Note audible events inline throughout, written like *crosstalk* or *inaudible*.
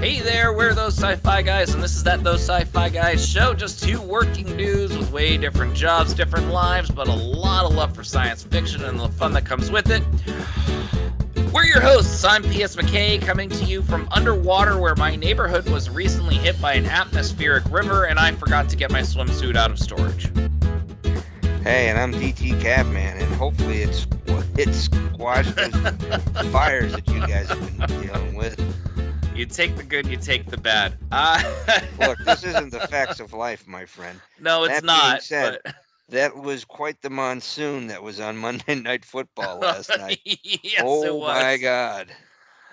Hey there, we're those sci-fi guys, and this is that those sci-fi guys show. Just two working dudes with way different jobs, different lives, but a lot of love for science fiction and the fun that comes with it. We're your hosts. I'm P.S. McKay, coming to you from underwater, where my neighborhood was recently hit by an atmospheric river, and I forgot to get my swimsuit out of storage. Hey, and I'm DT Cabman, and hopefully it's it squashed those *laughs* fires that you guys have been dealing with. You take the good, you take the bad. Uh, *laughs* Look, this isn't the facts of life, my friend. no, it's that being not. said, but- That was quite the monsoon that was on Monday *laughs* Night Football *laughs* last night. yes, oh it was. my God!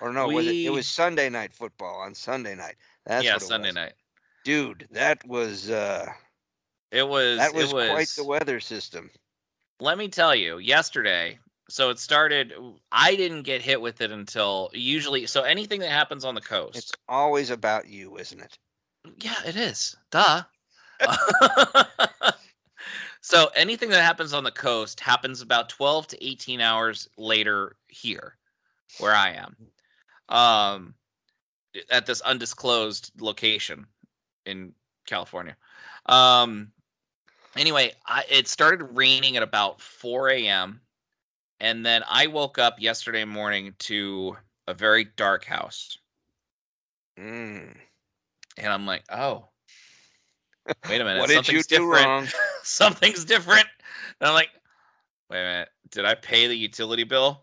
Or no, was it? It was Sunday Night Football on Sunday night. That's yeah, Sunday was. night. dude. That was uh, It was. that was, was quite the weather system. let me tell you yesterday so it started i didn't get hit with it until usually so anything that happens on the coast It's always about you, isn't it? yeah it is. Duh. *laughs* *laughs* So anything that happens on the coast happens about 12 to 18 hours later here where i am um at this undisclosed location in california. Um anyway I, it started raining at about 4 a.m and then i woke up yesterday morning to a very dark house. Mm. and i'm like oh. Wait a *laughs* minute What did you something's do different. wrong? *laughs* something's different. And i'm like wait a minute did i pay the utility bill?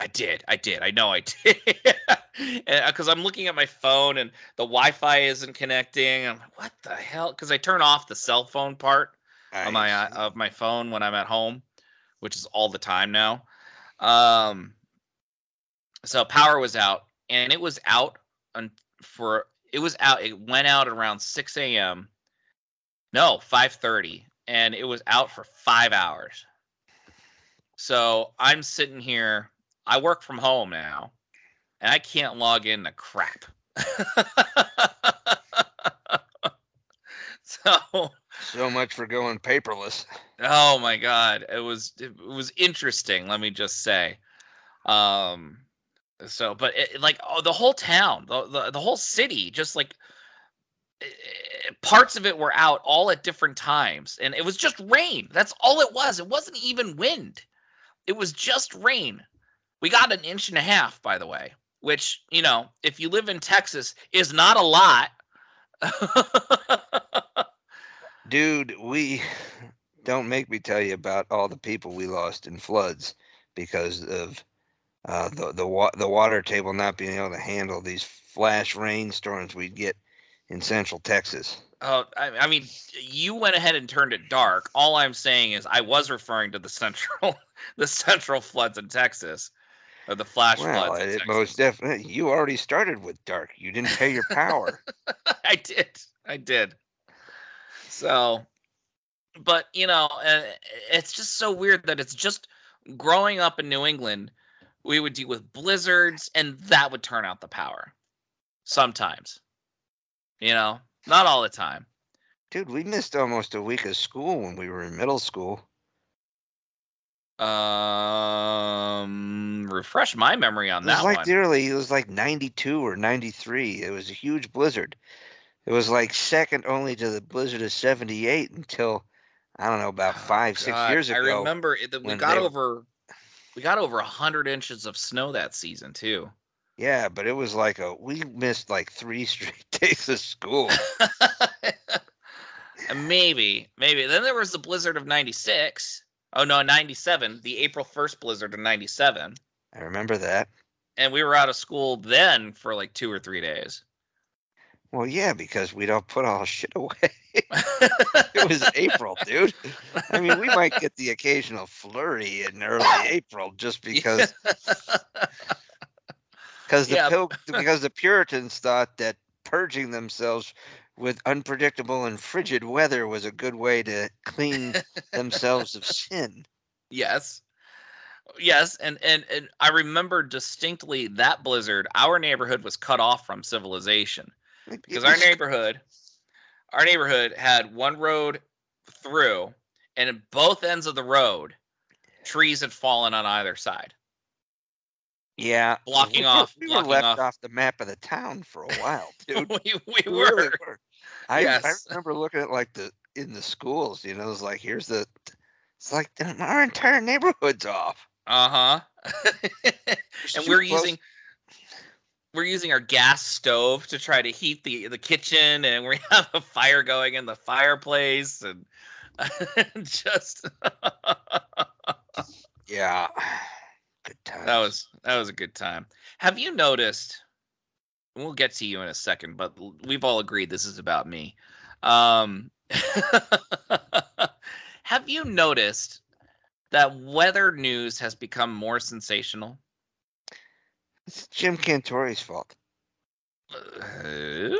I did i did i know i *laughs* did. Because i'm looking at my phone and the wi-fi isn't connecting i'm like what the hell? Because i turn off the cell phone part I of my uh, see. of my phone when I'm at home, which is all the time now. Um, so power was out, and it was out on for it was out. It went out around 6 a.m. No, 5:30, and it was out for five hours. So I'm sitting here. I work from home now, and I can't log in to crap. *laughs* so So much for going paperless. Oh my god, it was it was interesting. Let me just say, um, so but it, like oh, the whole town, the, the the whole city, just like eh, parts of it were out all at different times, and it was just rain. That's all it was. It wasn't even wind. It was just rain. We got an inch and a half, by the way, which you know, if you live in Texas, is not a lot. *laughs* Dude, we *laughs* don't make me tell you about all the people we lost in floods because of uh, the the wa- the water table not being able to handle these flash rainstorms we'd get in central Texas. Oh, I, I mean, you went ahead and turned it dark. All I'm saying is, I was referring to the central, *laughs* the central floods in Texas, or the flash well, floods. in it most definitely. You already started with dark. You didn't pay your power. *laughs* I did, I did. So, but you know, it's just so weird that it's just growing up in New England, we would deal with blizzards, and that would turn out the power. Sometimes, you know, not all the time. Dude, we missed almost a week of school when we were in middle school. Um, refresh my memory on It was that like one. literally, it was like 92 or 93. It was a huge blizzard. It was like second only to the blizzard of 78 until, I don't know, about oh, five, six God, years ago. I remember it, we got they- over we got over a hundred inches of snow that season too. Yeah, but it was like a, we missed like three *laughs* straight days of school. *laughs* Maybe, maybe. Then there was the blizzard of '96. Oh no, '97, the April 1st blizzard of '97, I remember that. and we were out of school then for like two or three days. Well, yeah, because we don't put all shit *laughs* away. it was April, *laughs* dude. I mean, we might get the occasional flurry in early *laughs* April just because because the Yeah. Pil- because the Puritans thought that purging themselves with unpredictable and frigid weather was a good way to clean themselves of sin. Yes. Yes, and, and and I remember distinctly that blizzard. Our neighborhood was cut off from civilization because *laughs* our neighborhood, our neighborhood had one road through, and at both ends of the road, trees had fallen on either side. Yeah, Blocking we off- We blocking were left off. off. the map of the town for a while, *laughs* dude. we, we We were. really were. I, I remember looking at like the in the schools. You know, it was like here's the. It's like our entire neighborhood's off. *laughs* Uh huh. and we're using we're using our gas stove to try to heat the the kitchen, and we *laughs* have a fire going in the fireplace, and *laughs* just *laughs* Yeah. Good time. that was that was a good time. Have you noticed? We'll get to you in a second, but we've all agreed this is about me. Um, have you noticed that weather news has become more sensational? It's Jim Cantore's fault. Uh,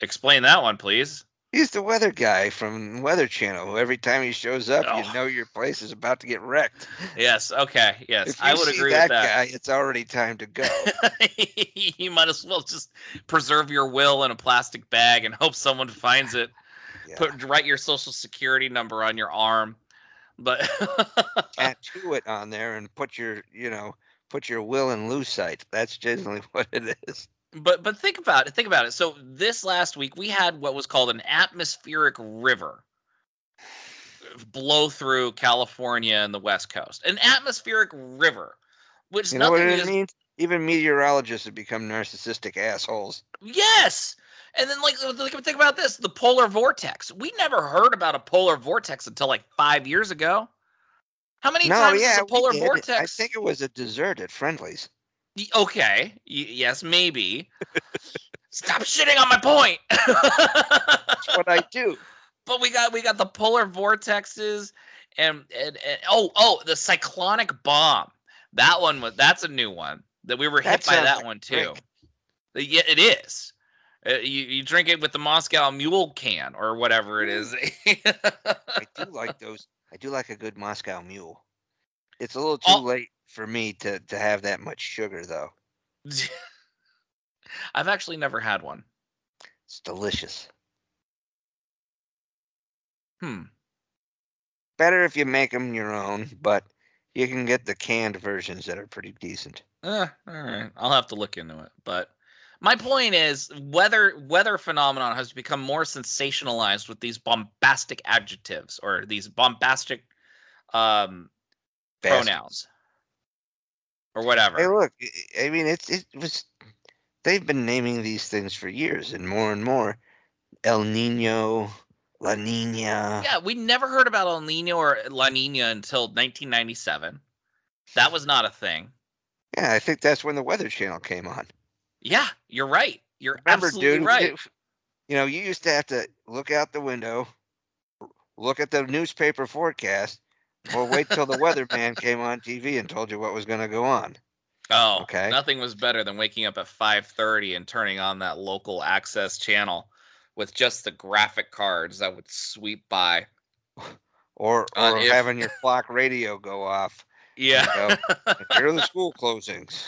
explain that one, please. He's the weather guy from Weather Channel. who Every time he shows up, Oh. you know your place is about to get wrecked. Yes. Okay. Yes, I would agree that, with that. guy, it's already time to go. *laughs* you might as well just preserve your will in a plastic bag and hope someone finds it. *sighs* Yeah. Put write your social security number on your arm. But Tattoo *laughs* it on there and put your, you know, put your will in lucite. That's mm. generally *laughs* what it is. but but think about it. Think about it. So this last week we had what was called an atmospheric river blow through California and the West Coast. An atmospheric river, which You know what nothing it is means? Even meteorologists have become narcissistic assholes. Yes. And then, like, like, think about this: the polar vortex. We never heard about a polar vortex until like five years ago. How many No, times yeah, has a polar vortex? I think it was a dessert at Friendly's. Y- Okay. Y- yes, maybe. *laughs* Stop shitting on my point. That's what I do. *laughs* but we got we got the polar vortexes and, and and oh oh the cyclonic bomb. That one was that's a new one that we were That hit by that like one too. Yeah, it is. Uh, you you drink it with the Moscow Mule can or whatever it is. *laughs* I do like those. I do like a good Moscow Mule. It's a little too Oh. late for me to to have that much sugar, though. *laughs* I've actually never had one. It's delicious. Hmm. Better if you make them your own, but you can get the canned versions that are pretty decent. Uh, all right. I'll have to look into it. But my point is weather weather phenomenon has become more sensationalized with these bombastic adjectives or these bombastic um pronouns or whatever. Hey, look. I- I mean, it's it was. They've been naming these things for years, and more and more. El Nino, La Nina. Yeah, we never heard about El Nino or La Nina until 1997. That was not a thing. Yeah, I think that's when the Weather Channel came on. Yeah, you're right. You're Remember, absolutely dude, right. you know, you used to have to look out the window, look at the newspaper forecast, or wait till the weatherman *laughs* came on TV and told you what was going to go on. Oh, Okay. Nothing was better than waking up at 5:30 and turning on that local access channel with just the graphic cards that would sweep by. Or, Uh, or if- having your clock radio go off. *laughs* Yeah. Here are the school *laughs* closings.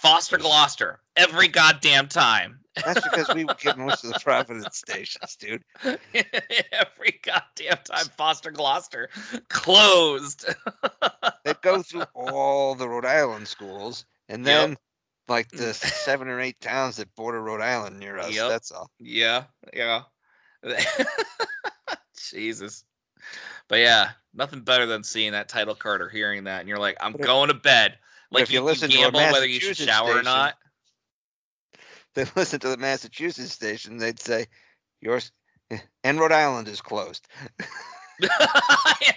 Foster Glocester every goddamn time. That's because we *laughs* get most of the Providence stations, dude. *laughs* every goddamn time Foster Glocester closed. *laughs* They'd go through all the Rhode Island schools, and Yep. then like the mm. seven or eight towns that border Rhode Island near us. Yep. That's all. yeah, yeah. Jesus. But yeah, nothing better than seeing that title card or hearing that, and you're like, I'm going to bed. Like if you you, you listen to a whether you should shower or station- not. *laughs* they listen to the Massachusetts station, they'd say, "Yours *laughs* and Rhode Island is closed." *laughs* and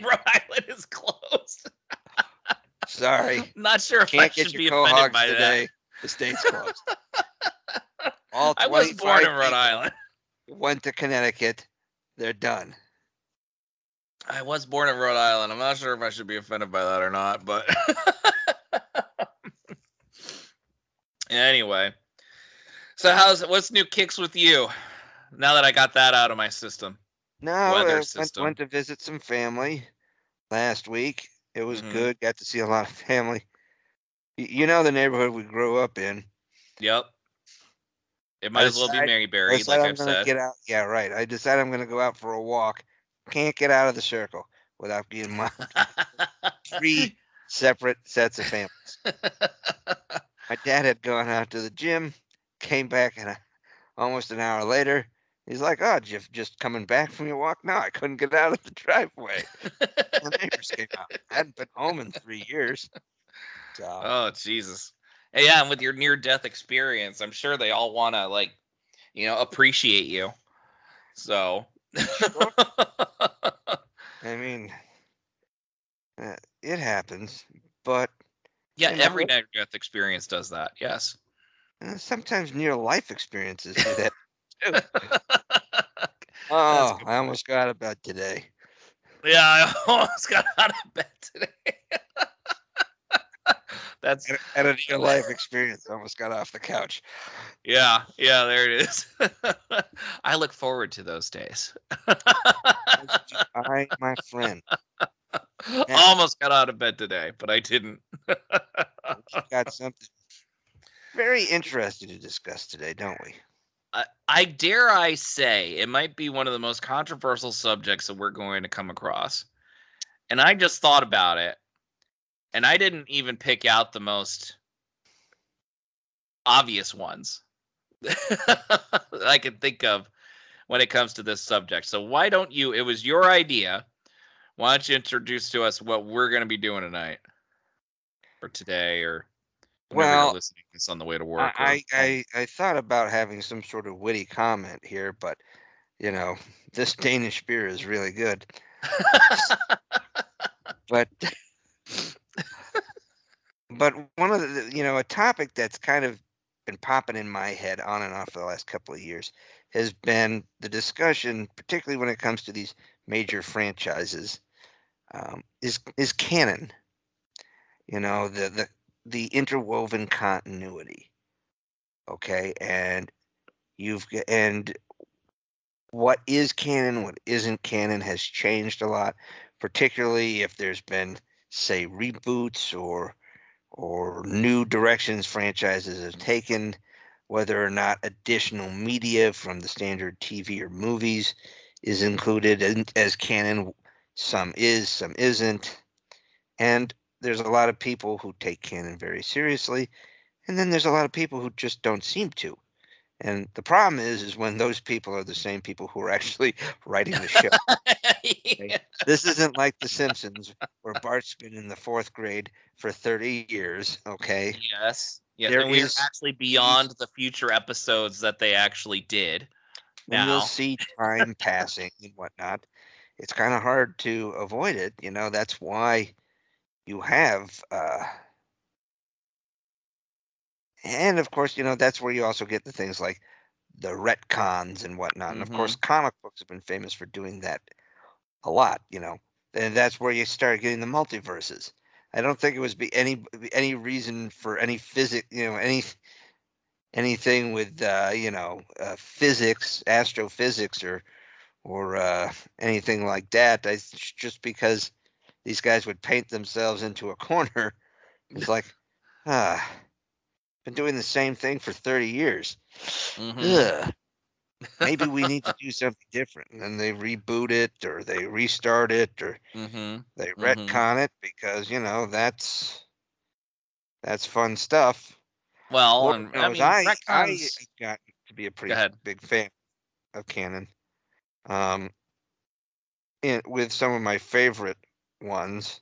Rhode Island is closed. Sorry, Not sure if I can't should get be offended by today. The state's closed. All. I was born in Rhode Island. Went to Connecticut. They're done. I was born in Rhode Island. I'm not sure if I should be offended by that or not, but anyway. So how's what's new kicks with you? Now that I got that out of my system. No, I went, system. went to visit some family last week. It was Mhm. good. Got to see a lot of *laughs* family. You know the neighborhood we grew up in. Yep. It might as well be Mary I Berry, like I'm I've said. get out. Yeah, right. I decided I'm gonna go out for a walk. Can't get out of the circle without being my *laughs* three separate sets of *laughs* families. My dad had gone out to the gym, came back, and I, almost an hour later, he's like, "Oh, Jeff, just coming back from your walk? No, I couldn't get out of the *laughs* driveway. the neighbors came out. I hadn't been home in three years. So, oh Jesus. Hey, yeah, and with your near death experience, I'm sure they all want to like, you know, appreciate you. So. *laughs* I mean, uh, it happens, but yeah, you know, every near death experience does that. Yes. uh, sometimes near life experiences do that. *laughs* Oh, I almost got out of bed today. Yeah, I *laughs* almost got out of bed today. *laughs* That's At a, at a near life experience, I almost got off the couch. yeah, yeah, there it is. I look forward to those days. I, my friend, *laughs* Almost got out of bed today, but I didn't. got something very interesting to discuss today, don't we? I, I dare I say it might be one of the most controversial subjects that we're going to come across. And I just thought about it, and I didn't even pick out the most obvious ones *laughs* that I can think of when it comes to this subject. So why don't you? It was your idea. Why don't you introduce to us what we're going to be doing tonight, or today, or Well, you're listening to this on the way to work? or- I, I, I, I thought about having some sort of witty comment here, but you know, *laughs* this Danish beer is really good. *laughs* But but one of the you know a topic that's kind of been popping in my head on and off for the last couple of years has been the discussion, particularly when it comes to these major franchises, um, is is canon. You know the the the interwoven continuity. Okay, and you've and what is canon, what isn't canon has changed a lot, particularly if there's been say reboots or or new directions franchises have taken, whether or not additional media from the standard TV or movies is included in, as canon. Some is, some isn't. And there's a lot of people who take canon very seriously, and then there's a lot of people who just don't seem to. And the problem is, is when those people are the same people who are actually *laughs* writing the show. *laughs* Yeah. This isn't like The Simpsons, where Bart's been in the fourth grade for 30 years. Okay. Yes. Yeah, There we're actually beyond the future episodes that they actually did. When you'll see time passing and whatnot, it's kind of hard to avoid it. You know, that's why you have, uh, and of course, you know, that's where you also get the things like the retcons and whatnot. And of course, comic books have been famous for doing that a lot, you know, and that's where you start getting the multiverses. I don't think it was be any any reason for any physic, you know, any anything with uh, you know uh, physics, astrophysics, or or uh, anything like that. I just because these guys would paint themselves into a *laughs* corner. It's like, ah, been doing the same thing for thirty years. Mhm. Maybe we need to *laughs* do something different. And then they reboot it, or they restart it, or Mhm. they Mhm. retcon it because you know that's that's fun stuff. Well, Lord and, I mean, I, I got to be a pretty big fan of canon. Um, in, with some of my favorite ones,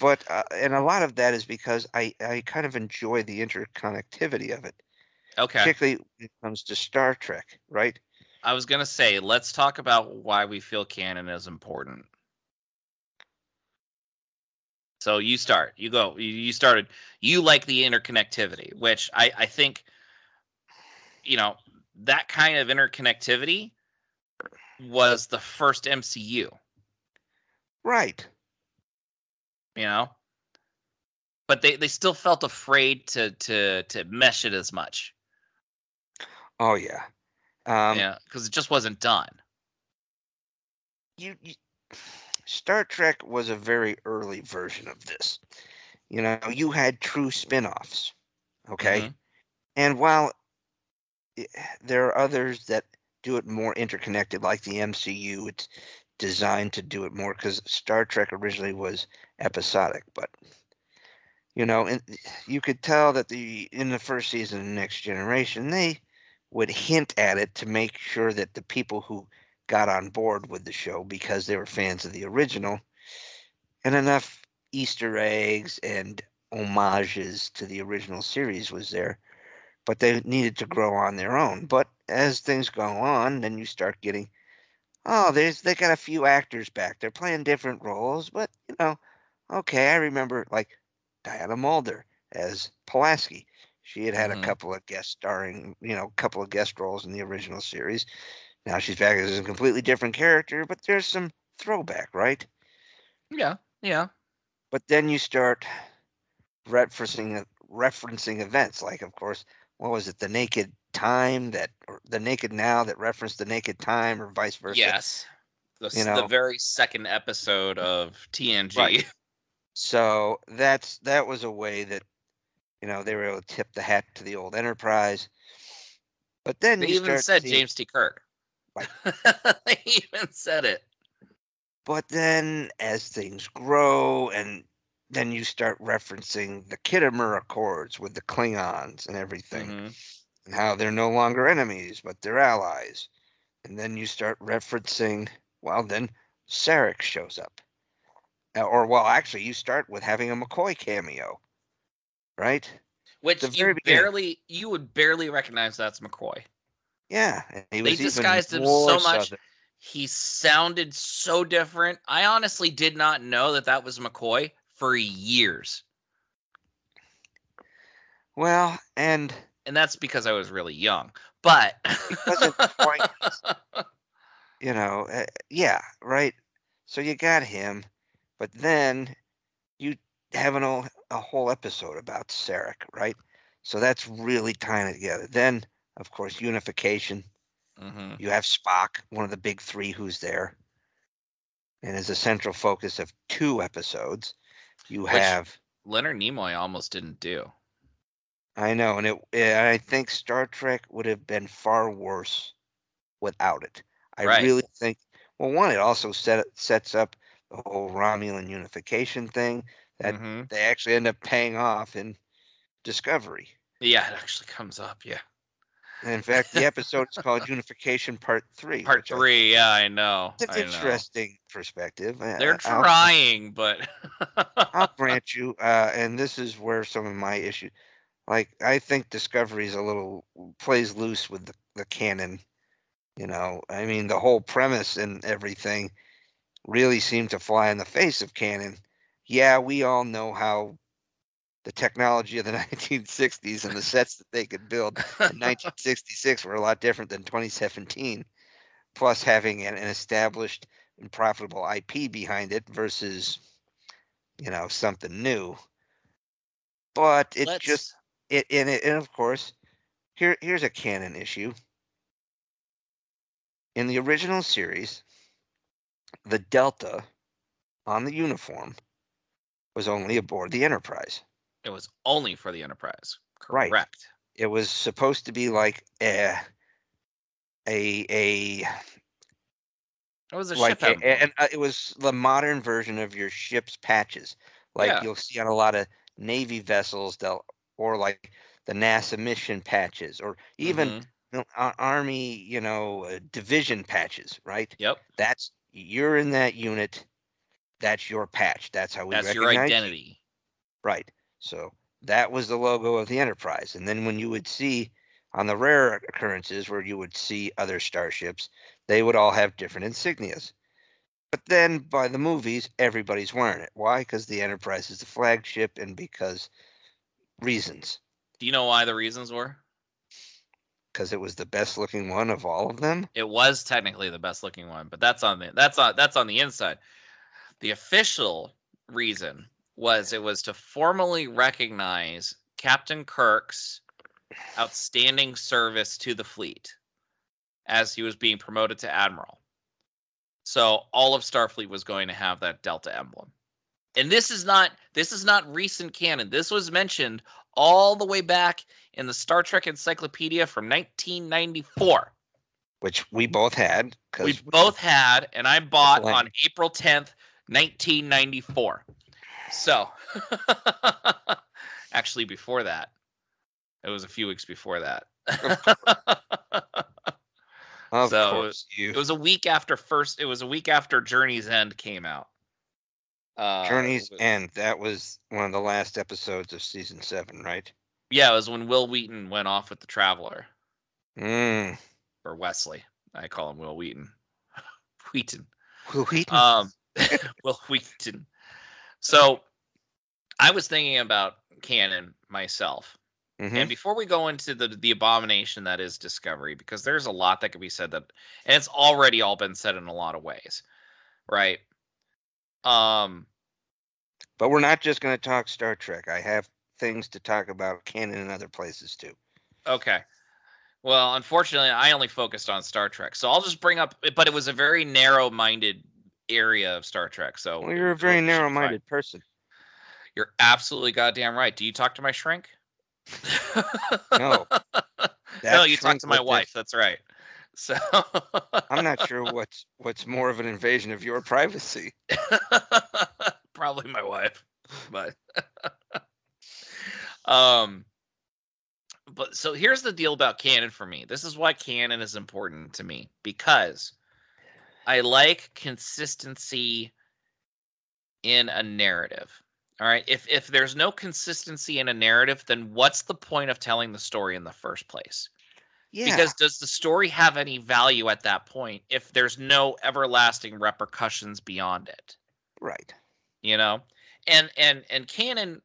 but uh, and a lot of that is because I I kind of enjoy the interconnectivity of it, okay. particularly when it comes to Star Trek, right? I was gonna say, let's talk about why we feel canon is important. So you start. You go. You, started. You like the interconnectivity, which I I think, you know, that kind of interconnectivity was the first MCU. Right. You know, but they they still felt afraid to to to mesh it as much. Oh yeah. Um, yeah, because it just wasn't done. you, you Star Trek was a very early version of this. You know, you had true spin-offs. Okay? Mhm. And while there are others that do it more interconnected like the MCU, it's designed to do it more cuz Star Trek originally was episodic, but you know, and you could tell that the in the first season of Next Generation, they would hint at it to make sure that the people who got on board with the show because they were fans of the original and enough Easter eggs and homages to the original series was there, but they needed to grow on their own. But as things go on, then you start getting, oh, there's they got a few actors back. They're playing different roles, but you know, okay, I remember like Diana Muldaur as Pulaski. She had had Mhm. a couple of guest starring, you know, a couple of guest roles in the original series. Now she's back as a completely different character, but there's some throwback, right? Yeah, yeah. But then you start referencing referencing events, like of course, what was it, the Naked Time that, or the Naked Now that referenced the Naked Time, or vice versa. Yes. The, You s- the very second episode of TNG. Right. *laughs* So that's that was a way that you know they were able to tip the hat to the old Enterprise. But then They you even said seeing- James T. Kirk. Right. *laughs* they even said it. But then as things grow and then you start referencing the Khitomer Accords with the Klingons and everything, Mhm. and how they're no longer enemies, but they're allies. And then you start referencing, well, then Sarek shows up. Or, well, actually, you start with having a McCoy cameo, right? Which you very beginning. barely, you would barely recognize that's McCoy. Yeah. They disguised him so much. Southern. He sounded so different. I honestly did not know that that was McCoy for years, Well, and and that's because I was really young. But quite *laughs* you know, uh, yeah, right. So you got him, but then you have an, a whole episode about Sarek, right? So that's really tying it together. Then, of course, unification. Mhm. You have Spock, one of the big three, who's there, and is a central focus of two episodes. You Which- have, Leonard Nimoy almost didn't do. I know, and it, and I think Star Trek would have been far worse without it. I Right. really think. Well, one, it also set sets up the whole Romulan unification thing that Mhm. they actually end up paying off in Discovery. Yeah, it actually comes up. Yeah, And in fact, the episode is called Unification Part Three. part which I- three. Yeah, I know. It's I an know. interesting perspective. uh, They're I'll- trying, but *laughs* I'll grant you, uh, and this is where some of my issues, like I think Discovery is a little plays loose with the, the canon. You know, I mean the whole premise and everything really seemed to fly in the face of canon. Yeah, we all know how the technology of the *laughs* 1960s and the sets that they could build in *laughs* 1966 were a lot different than 2017. Plus, having an, an established and profitable IP behind it versus, you know, something new. But it let's just it and it and of course, here here's a canon issue. In the original series, the Delta on the uniform was only aboard the Enterprise. It was only for the Enterprise. Right. Correct. It was supposed to be like a a a It was a like ship a, and uh, it was the modern version of your ship's patches like Yeah. you'll see on a lot of navy vessels they'll or like the nasa mission patches or even Mhm. you know, army you know uh, division patches right Yep. that's you're in that unit that's your patch that's how we That's your recognize you. identity. right so that was the logo of the enterprise and then when you would see on the rare occurrences where you would see other starships they would all have different insignias. But then by the movies everybody's wearing it. Why? Because the enterprise is the flagship and because reasons. Do you know why the reasons were? because it was the best looking one of all of them? It was technically the best looking one, but that's on the that's on that's on the inside. The official reason was it was to formally recognize Captain Kirk's outstanding service to the fleet as he was being promoted to admiral. So all of Starfleet was going to have that Delta emblem. And this is not this is not recent canon. This was mentioned all the way back in the Star Trek Encyclopedia from 1994 which we both had we both had, and I bought on April 10th, 1994. So *laughs* Actually, before that, it was a few weeks before that. Of *laughs* So, course, you it was a week after first. It was a week after Journey's End came out. Uh, Journey's was- End. That was one of the last episodes of season seven, right? Yeah, it was when Wil Wheaton went off with the Traveler Mm. or Wesley. I call him Wil Wheaton. *laughs* Wheaton. Wil Wheaton. Um, Wil Wheaton. So, I was thinking about canon myself, Mhm. and before we go into the the abomination that is Discovery, because there's a lot that could be said that, and it's already all been said in a lot of ways, right? Um, But we're not just going to talk Star Trek. I have things to talk about canon in other places too. Okay. Well, unfortunately, I only focused on Star Trek, so I'll just bring up. But it was a very narrow-minded area of Star Trek. So Well, you're a very it should be fine. narrow-minded person. You're absolutely goddamn right. Do you talk to my shrink? No. *laughs* no, you talk to my wife. this- That's right. So *laughs* I'm not sure what's what's more of an invasion of your privacy. *laughs* Probably my wife, but um, but so here's the deal about canon for me. This is why canon is important to me because I like consistency in a narrative. All right, if if there's no consistency in a narrative, then what's the point of telling the story in the first place? Yeah. Because does the story have any value at that point if there's no everlasting repercussions beyond it? right. you know and and and canon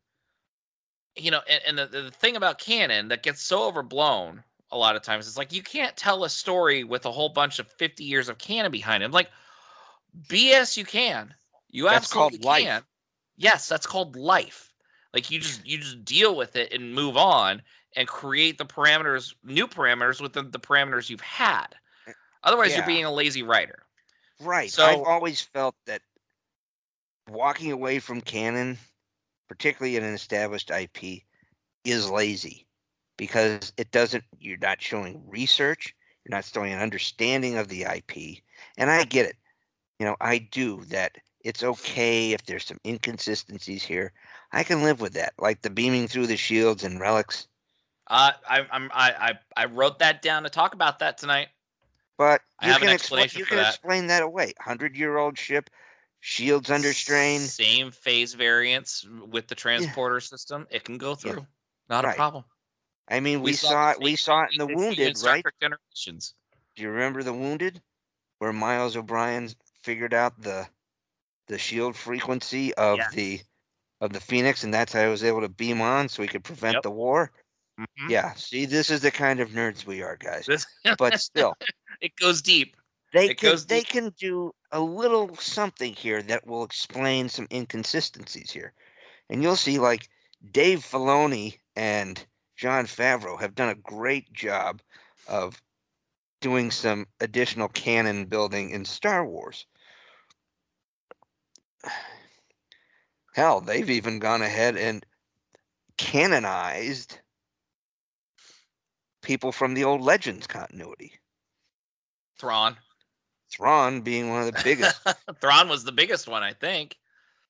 you know and, and the, the thing about canon that gets so overblown a lot of times It's like you can't tell a story with a whole bunch of 50 years of canon behind it. Like bs you can. You That's called absolutely life. can. Yes that's called life. Like you just you just deal with it and move on and create the parameters new parameters within the parameters you've had. Otherwise Yeah. you're being a lazy writer. Right. So I've always felt that walking away from canon, particularly in an established IP, is lazy because it doesn't, you're not showing research, you're not showing an understanding of the IP. And I get it. You know, I do that. It's okay if there's some inconsistencies here. I can live with that, like the beaming through the shields and relics. uh, I, I'm I, I I wrote that down to talk about that tonight. But I you have an can explain explanation you can that. explain that away. Hundred year old ship, shields under strain. Same phase variance with the transporter system. It can go Yeah. through. Not a problem. I mean, we, the saw it. We saw it in the Wounded, right? Generations. Do you remember the Wounded, where Miles O'Brien figured out the the shield frequency of Yes. the of the Phoenix, and that's how he was able to beam on, so he could prevent Yep. the war. Mhm. Yeah. See, this is the kind of nerds we are, guys. *laughs* But still, it goes deep. they It can goes they deep. can do a little something here that will explain some inconsistencies here, and you'll see like Dave Filoni and Jon Favreau have done a great job of doing some additional canon building in Star Wars. *sighs* Hell, they've even gone ahead and canonized people from the old Legends continuity. Thrawn. Thrawn being one of the biggest. *laughs* Thrawn was the biggest one, I think.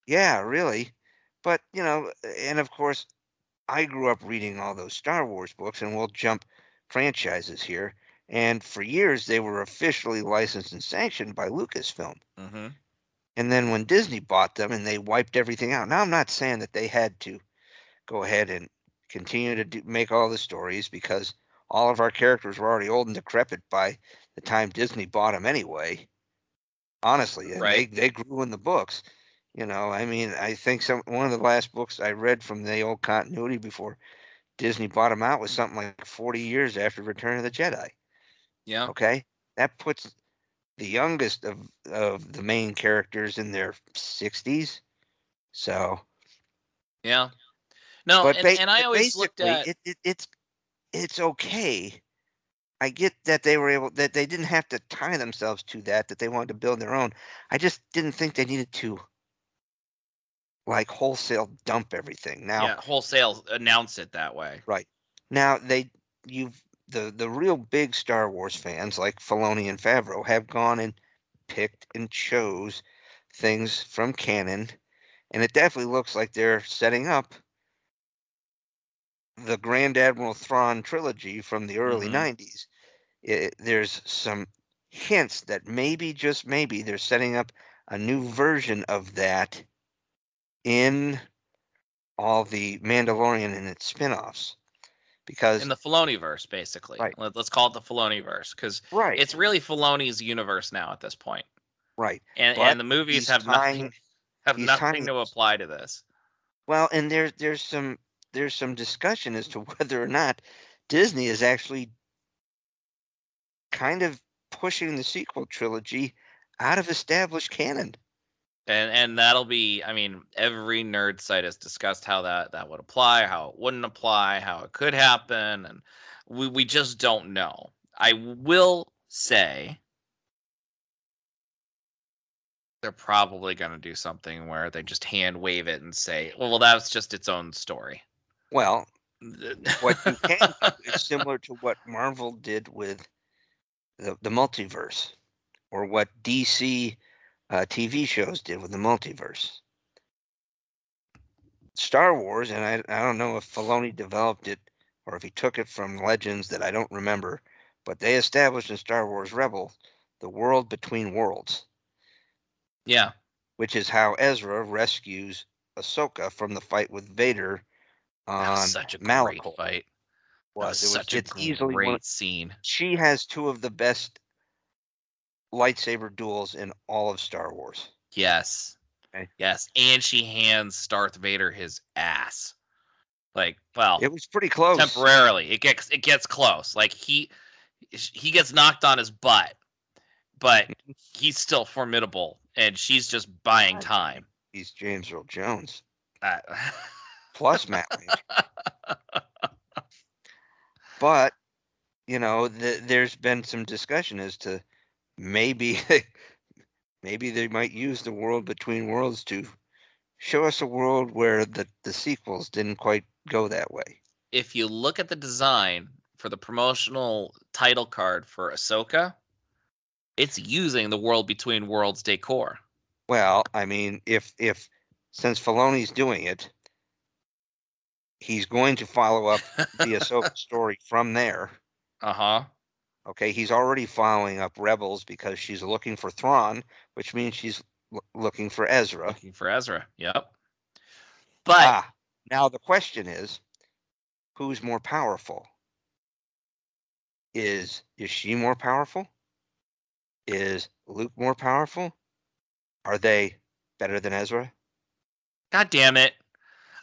Yeah, really. But, you know, and of course, I grew up reading all those Star Wars books, and we'll jump franchises here. And for years, they were officially licensed and sanctioned by Lucasfilm. hmm And then when Disney bought them and they wiped everything out. Now, I'm not saying that they had to go ahead and continue to do, make all the stories because all of our characters were already old and decrepit by the time Disney bought them anyway. Honestly, Right. they, they grew in the books. You know, I mean, I think some one of the last books I read from the old continuity before Disney bought them out was something like 40 years after Return of the Jedi. Yeah. Okay, that puts the youngest of of the main characters in their 60s. So, Yeah. No, but and, ba- and I always looked at it, it, it's it's okay. I get that they were able that they didn't have to tie themselves to that that they wanted to build their own. I just didn't think they needed to like wholesale dump everything. Now, yeah, wholesale announce it that way. Right now they you've the the real big Star Wars fans like Filoni and Favreau have gone and picked and chose things from canon, and it definitely looks like they're setting up the Grand Admiral Thrawn trilogy from the early Mhm. 90s, it, there's some hints that maybe, just maybe, they're setting up a new version of that in all the Mandalorian and its spin-offs. Because in the Filoni verse, basically. Right. Let, us call it the Filoni verse because right, it's really Filoni's universe now at this point. right. and But and the movies have tying- nothing have nothing to apply to this. Well, and there's there's some there's some discussion as to *laughs* whether or not Disney is actually kind of pushing the sequel trilogy out of established canon. And and that'll be I mean every nerd site has discussed how that that would apply, how it wouldn't apply, how it could happen and we we just don't know. I will say they're probably going to do something where they just hand wave it and say, "Well, that's just its own story." Well, *laughs* what you can do is similar to what Marvel did with the, the multiverse, or what DC uh, TV shows did with the multiverse. Star Wars, and I, I don't know if Filoni developed it or if he took it from legends that I don't remember, but they established in Star Wars Rebel the world between worlds, yeah. which is how Ezra rescues Ahsoka from the fight with Vader on such a great Malachor. fight. That Was. was such a it's easily one great scene. she has two of the best lightsaber duels in all of Star Wars. Yes. Okay. Yes. And she hands Darth Vader his ass. Like, well, It was pretty close. temporarily. It gets it gets close. Like he he gets knocked on his butt, but he's still formidable and she's just buying time. He's James Earl Jones Uh, plus Matt *laughs* but you know, th- there's been some discussion as to maybe *laughs* maybe they might use the world between worlds to show us a world where the the sequels didn't quite go that way. if you look at the design for the promotional title card for Ahsoka, it's using the world between worlds decor. Well, I mean, if if since Filoni's doing it, he's going to follow up the *laughs* Ahsoka story from there. Uh huh. Okay, he's already following up Rebels because she's looking for Thrawn, which means she's l- looking for Ezra. Looking for Ezra. Yep. But Ah, now the question is, who's more powerful? Is is she more powerful? Is Luke more powerful? Are they better than Ezra? God damn it.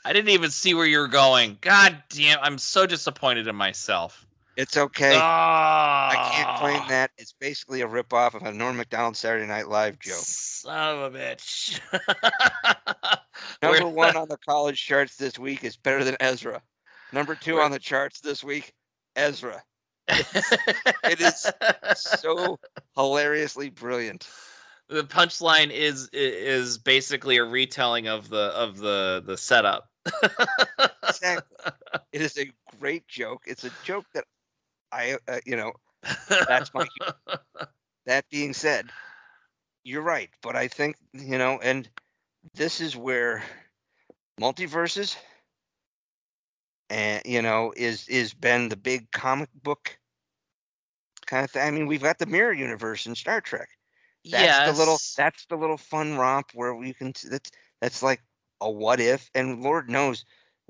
I didn't even see where you were going. God damn, I'm so disappointed in myself. It's okay. I I can't claim ah. that. It's basically a ripoff of a Norm Macdonald Saturday Night Live joke. Son of a bitch. *laughs* Number one on the college charts this week is better than Ezra. Number two Where- on the charts this week, Ezra. it is So *laughs* hilariously brilliant. the punchline is is basically a retelling of the of the the setup. *laughs* Exactly. It is a great joke. It's a joke that I, uh, you know, That's my *laughs* that being said, you're right. But I think, you know, and this is where multiverses and you know is is been the big comic book kind of thing. I mean, we've got the mirror universe in Star Trek. That's the little that's the little fun romp where we can that's that's like a what if and Lord knows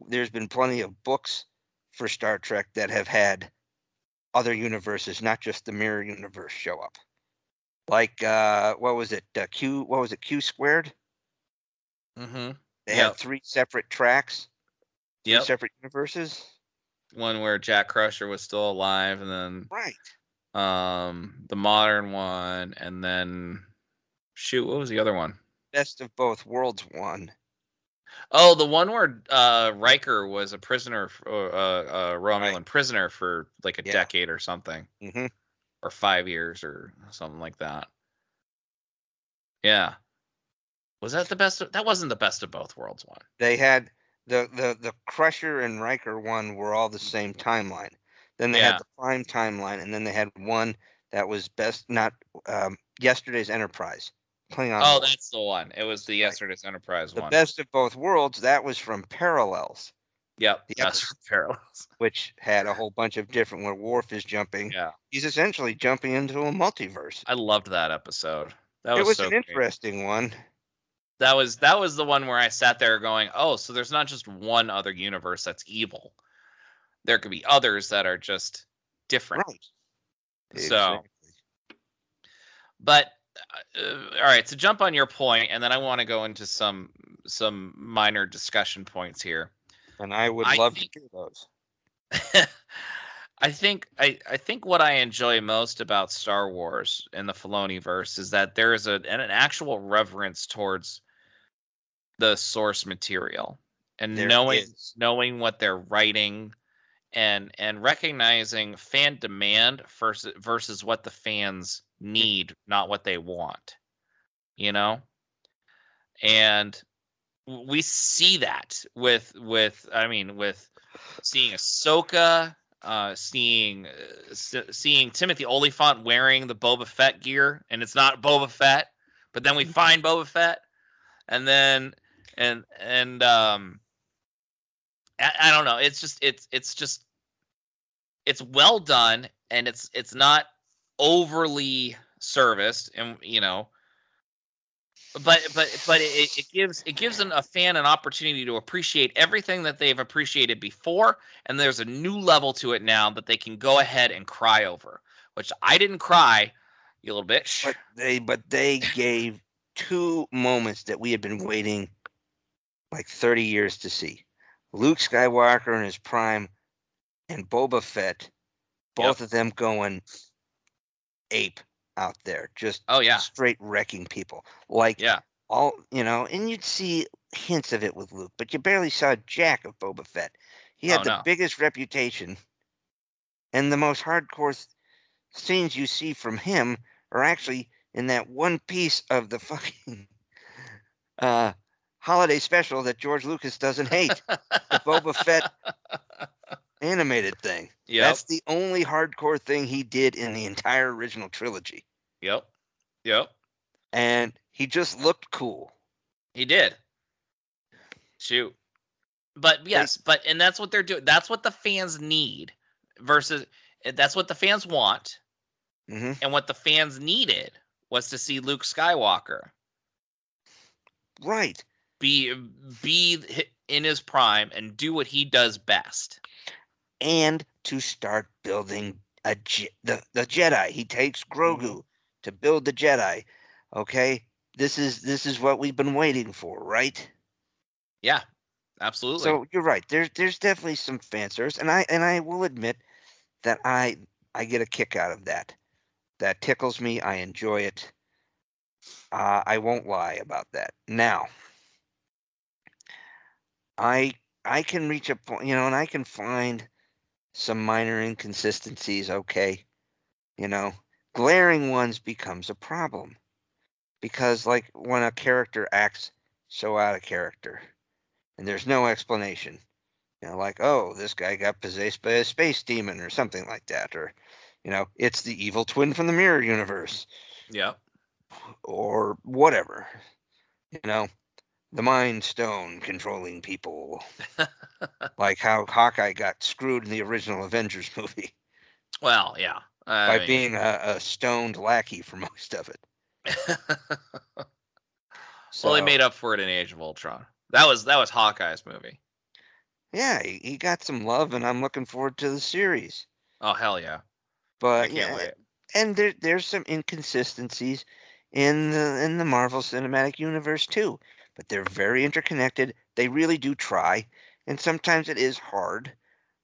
there's been plenty of books for Star Trek that have had other universes, not just the mirror universe show up. Like uh what was it? Uh, Q what was it? Q squared? Mhm. They Yep. had three separate tracks, Yep. separate universes. One where Jack Crusher was still alive, and then Right. um the modern one, and then shoot, what was the other one? Best of both worlds one. Oh, the one where uh Riker was a prisoner, uh, uh, uh Romulan prisoner for like a Yeah. decade or something, hmm or five years or something like that. Yeah. Was that the best? Of, that wasn't the best of both worlds one. They had the the the Crusher and Riker one were all the same timeline. Then they Yeah. had the Prime timeline, and then they had one that was best not um, yesterday's Enterprise. Klingon. Oh, that's the one. It was the yesterday's Enterprise the one. best of both worlds. That was from Parallels, Yep. The That's *laughs* parallels. which had a whole bunch of different where Worf is jumping. Yeah. He's essentially jumping into a multiverse. I loved that episode. That it was, was so an great. interesting one. That was that was the one where I sat there going, "Oh, so there's not just one other universe that's evil. There could be others that are just different." Right. So- Exactly. But Uh, uh, all right, to jump on your point, and then I want to go into some some minor discussion points here. And I would I love think- to hear those. *laughs* I think I, I think what I enjoy most about Star Wars and the Filoni verse is that there is a an, an actual reverence towards the source material and There knowing is. knowing what they're writing and and recognizing fan demand versus versus what the fans need, not what they want. You know? And we see that with with I mean with seeing Ahsoka, uh, seeing uh, s- seeing Timothy Olyphant wearing the Boba Fett gear, and it's not Boba Fett, but then we find Boba Fett, and then and and um, I, I don't know. It's just it's it's just it's well done, and it's it's not overly serviced, and you know. But but but it, it gives it gives an, a fan an opportunity to appreciate everything that they've appreciated before, and there's a new level to it now that they can go ahead and cry over. Which I didn't cry, you little bitch. But they but they gave two moments that we had been waiting like 30 years to see. Luke Skywalker in his prime and Boba Fett, both of them going ape out there, just oh yeah, straight wrecking people. Like yeah, all you know, and you'd see hints of it with Luke, but you barely saw jack of Boba Fett. He had Oh, the no. biggest reputation, and the most hardcore scenes you see from him are actually in that one piece of the fucking *laughs* uh, holiday special that George Lucas doesn't hate, the Boba Fett *laughs* animated thing. Yeah, That's the only hardcore thing he did in the entire original trilogy, yep, yep. and he just looked cool. He did. Shoot. But yes, but and that's what they're doing. That's what the fans need versus eh, that's what the fans want. hmm And what the fans needed was to see Luke Skywalker Right. be be in his prime and do what he does best. And to start building a the the Jedi. He takes Grogu to build the Jedi. Okay, this is this is what we've been waiting for, right? Yeah. Absolutely. So you're right. There's there's definitely some fan service, and I and I will admit that I I get a kick out of that. That tickles me. I enjoy it. Uh, I won't lie about that. Now, I I can reach a point, you know, and I can find some minor inconsistencies. Okay, you know, glaring ones becomes a problem because, like, when a character acts so out of character and there's no explanation. You know, like, oh, this guy got possessed by a space demon or something like that, or, you know, it's the evil twin from the mirror universe, yeah. or whatever. You know, the Mind Stone controlling people, *laughs* like how Hawkeye got screwed in the original Avengers *laughs* movie Well, yeah. I by mean, being a, a stoned lackey for *laughs* most of it. well, he made up for it in Age of Ultron. That was that was Hawkeye's movie. yeah, he, he got some love, and I'm looking forward to the series. Oh hell yeah! I But can't yeah, wait. and there there's some inconsistencies in the in the Marvel Cinematic Universe too, but they're very interconnected. They really do try, and sometimes it is hard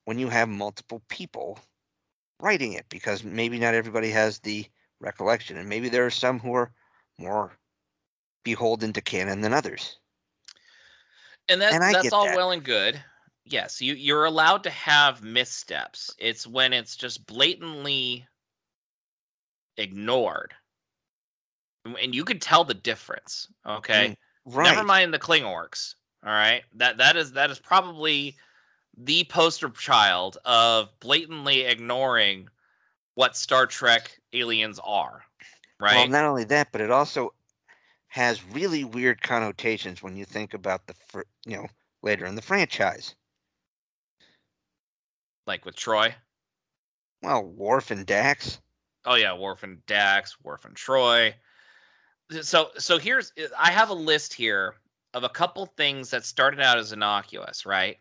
when you have multiple people writing it because maybe not everybody has the recollection, and maybe there are some who are more beholden to canon than others. And that And that's all that. well and good. Yes, you you're allowed to have missteps. It's when it's just blatantly ignored. And- And you could tell the difference. Okay. Mm. Right. Never mind the Klingorks. All right. That that is that is probably the poster child of blatantly ignoring what Star Trek aliens are. Right? Well, not only that, but it also has really weird connotations when you think about the fir- you know later in the franchise. like with Troi. Well, Worf and Dax. Oh yeah, Worf and Dax, Worf and Troi. So so here's eh, I have a list here of a couple things that started out as innocuous, right?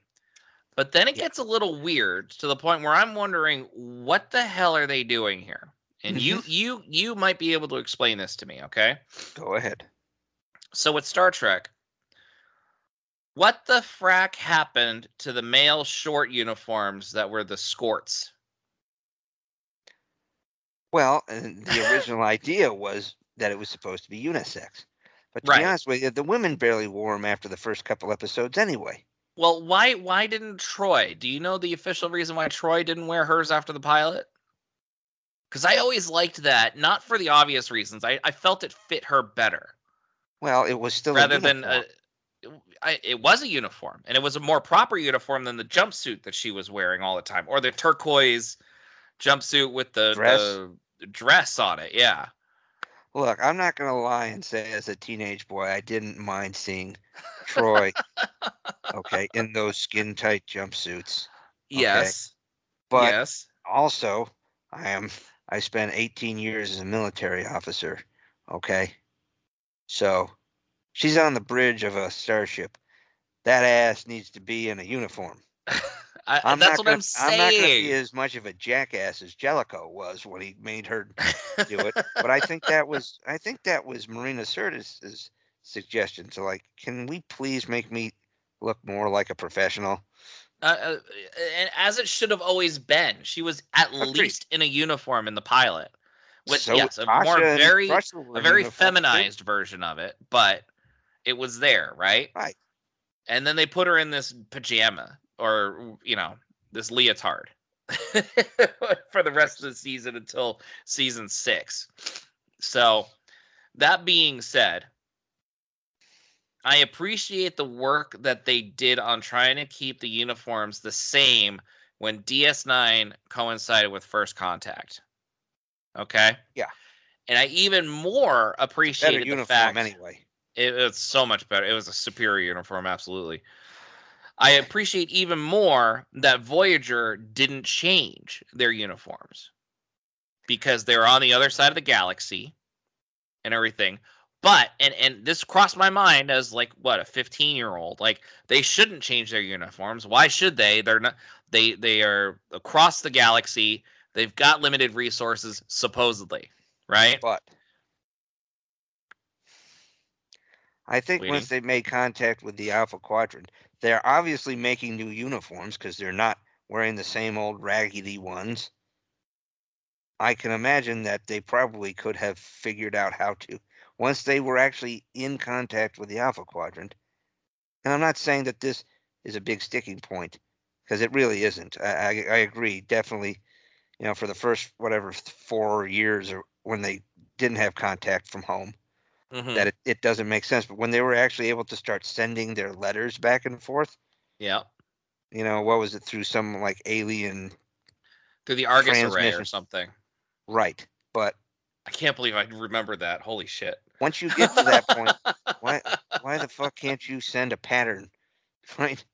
But then it Yeah. gets a little weird to the point where I'm wondering what the hell are they doing here? And you mm-hmm. you you might be able to explain this to me, okay? Go ahead. So with Star Trek, what the frack happened to the male short uniforms that were the skirts? Well, the original idea was that it was supposed to be unisex. But to Right. be honest with you, the women barely wore them after the first couple episodes anyway. Well, why why didn't Troi? Do you know the official reason why Troi didn't wear hers after the pilot? Because I always liked that, not for the obvious reasons. I, I felt it fit her better Well, it was still a rather than uh, uniform. a, I, it was a uniform, and it was a more proper uniform than the jumpsuit that she was wearing all the time, or the turquoise jumpsuit with the Dress? the dress on it. Yeah, Look, I'm not gonna lie and say as a teenage boy I didn't mind seeing Troi, okay, in *laughs* those skin tight jumpsuits. yes, But yes. also, I am I spent 18 years as a military officer. Okay, so she's on the bridge of a starship. That ass needs to be in a uniform. *laughs* I, I'm that's not what gonna, I'm saying. not gonna be as much of a jackass as Jellicoe was when he made her do it. *laughs* but I think that was I think that was Marina Sirtis's suggestion to like, can we please make me look more like a professional? Uh, uh, and as it should have always been, she was at Agreed. least in a uniform in the pilot. which So yes, a Tasha more very a very uniform, too. feminized version of it, but it was there, right? Right. And then they put her in this pajama or you know this leotard *laughs* for the rest of the season until season six. So that being said, I appreciate the work that they did on trying to keep the uniforms the same when DS9 coincided with First Contact. Okay. Yeah. And I even more Better appreciated the uniform fact anyway. it, it's so much better. It was a superior uniform, absolutely. I appreciate even more that Voyager didn't change their uniforms because they're on the other side of the galaxy and everything. But and and this crossed my mind as like what a 15 year old like they shouldn't change their uniforms. Why should they? They're not. They they are across the galaxy. They've got limited resources supposedly, right? But I think Waiting. once they made contact with the Alpha Quadrant, they're obviously making new uniforms because they're not wearing the same old raggedy ones. I can imagine that they probably could have figured out how to once they were actually in contact with the Alpha Quadrant. And I'm not saying that this is a big sticking point because it really isn't. I, I, I agree, definitely. You know, for the first whatever four years or when they didn't have contact from home, Mhm. that it, it doesn't make sense. But when they were actually able to start sending their letters back and forth, yeah. you know, what was it through some like alien Through the Argus array or something. right? But I can't believe I remember that. Holy shit. once you get to that point, why *laughs* why the fuck can't you send a pattern? *laughs* Right?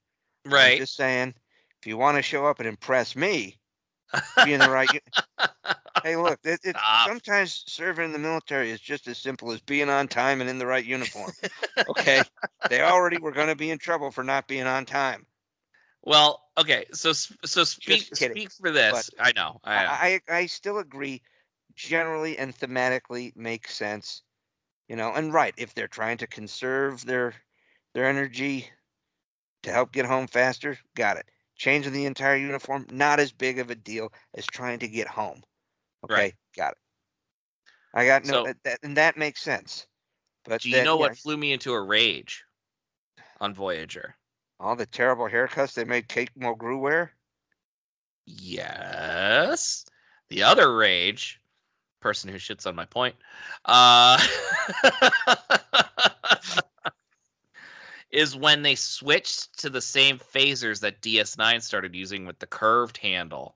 I'm right. just saying, if you want to show up and impress me, be in the right. *laughs* hey, look, it, it, sometimes serving in the military is just as simple as being on time and in the right uniform. Okay, *laughs* they already were going to be in trouble for not being on time. Well, okay. So so speak kidding, speak for this. I know. I know. I, I I still agree, generally and thematically makes sense, you know. And right, if they're trying to conserve their their energy to help get home faster, got it. Changing the entire uniform, not as big of a deal as trying to get home. Okay, Right. got it. I got no, So- that, that- and that makes sense. But Do you then, know yeah, what flew me into a rage on Voyager? all the terrible haircuts they made Kate Mulgrew wear? Yes. The other rage, person who shits on my point, uh, *laughs* is when they switched to the same phasers that DS9 started using with the curved handle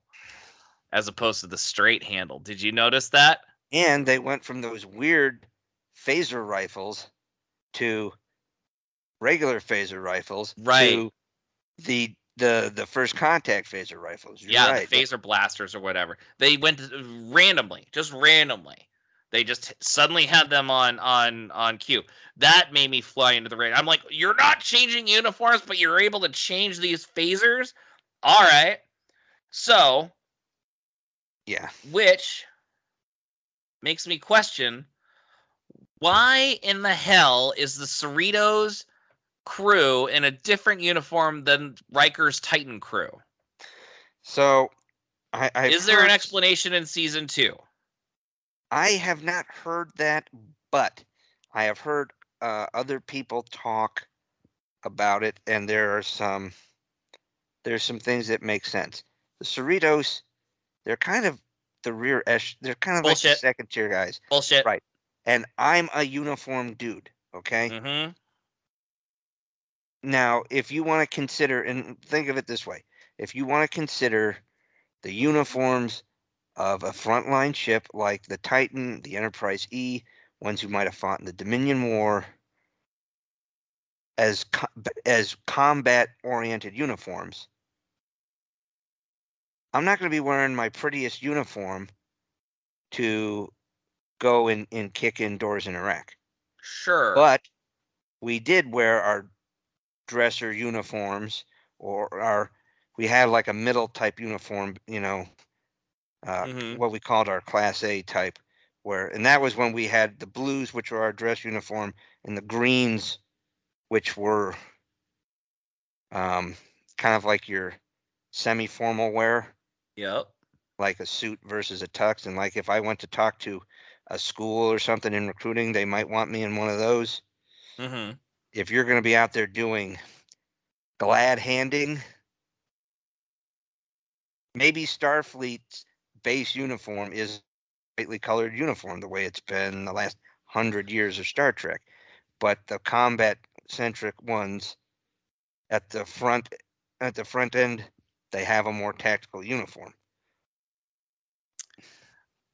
as opposed to the straight handle. Did you notice that? And they went from those weird phaser rifles to regular phaser rifles Right. to the the the first contact phaser rifles. You're yeah, right. the phaser blasters or whatever. They went uh, randomly, just randomly. They just suddenly had them on on on cue. That made me fly into the rain. I'm like, you're not changing uniforms, but you're able to change these phasers. All right. So, yeah. which makes me question why in the hell is the Cerritos crew in a different uniform than Riker's Titan crew? So, I is there an explanation in season two? I have not heard that, but I have heard uh, other people talk about it, and there are some there's some things that make sense. The Cerritos, they're kind of the rear esh. They're kind of like the second tier guys, Bullshit. Right. and I'm a uniform dude. Okay. Mm-hmm. Now, if you want to consider, and think of it this way if you want to consider the uniforms of a frontline ship like the Titan, the Enterprise E, ones who might have fought in the Dominion War, as, co- as combat oriented uniforms, I'm not going to be wearing my prettiest uniform to go and, and kick in doors in Iraq. Sure. But we did wear our dresser uniforms or our we had like a middle type uniform, you know, uh, Mhm. what we called our class A type where and that was when we had the blues which were our dress uniform and the greens which were um kind of like your semi formal wear yep. like a suit versus a tux and like if I went to talk to a school or something in recruiting they might want me in one of those Mm-hmm. if you're going to be out there doing glad handing, maybe Starfleet's base uniform is brightly colored uniform, the way it's been the last hundred years of Star Trek. But the combat centric ones at the front at the front end, they have a more tactical uniform.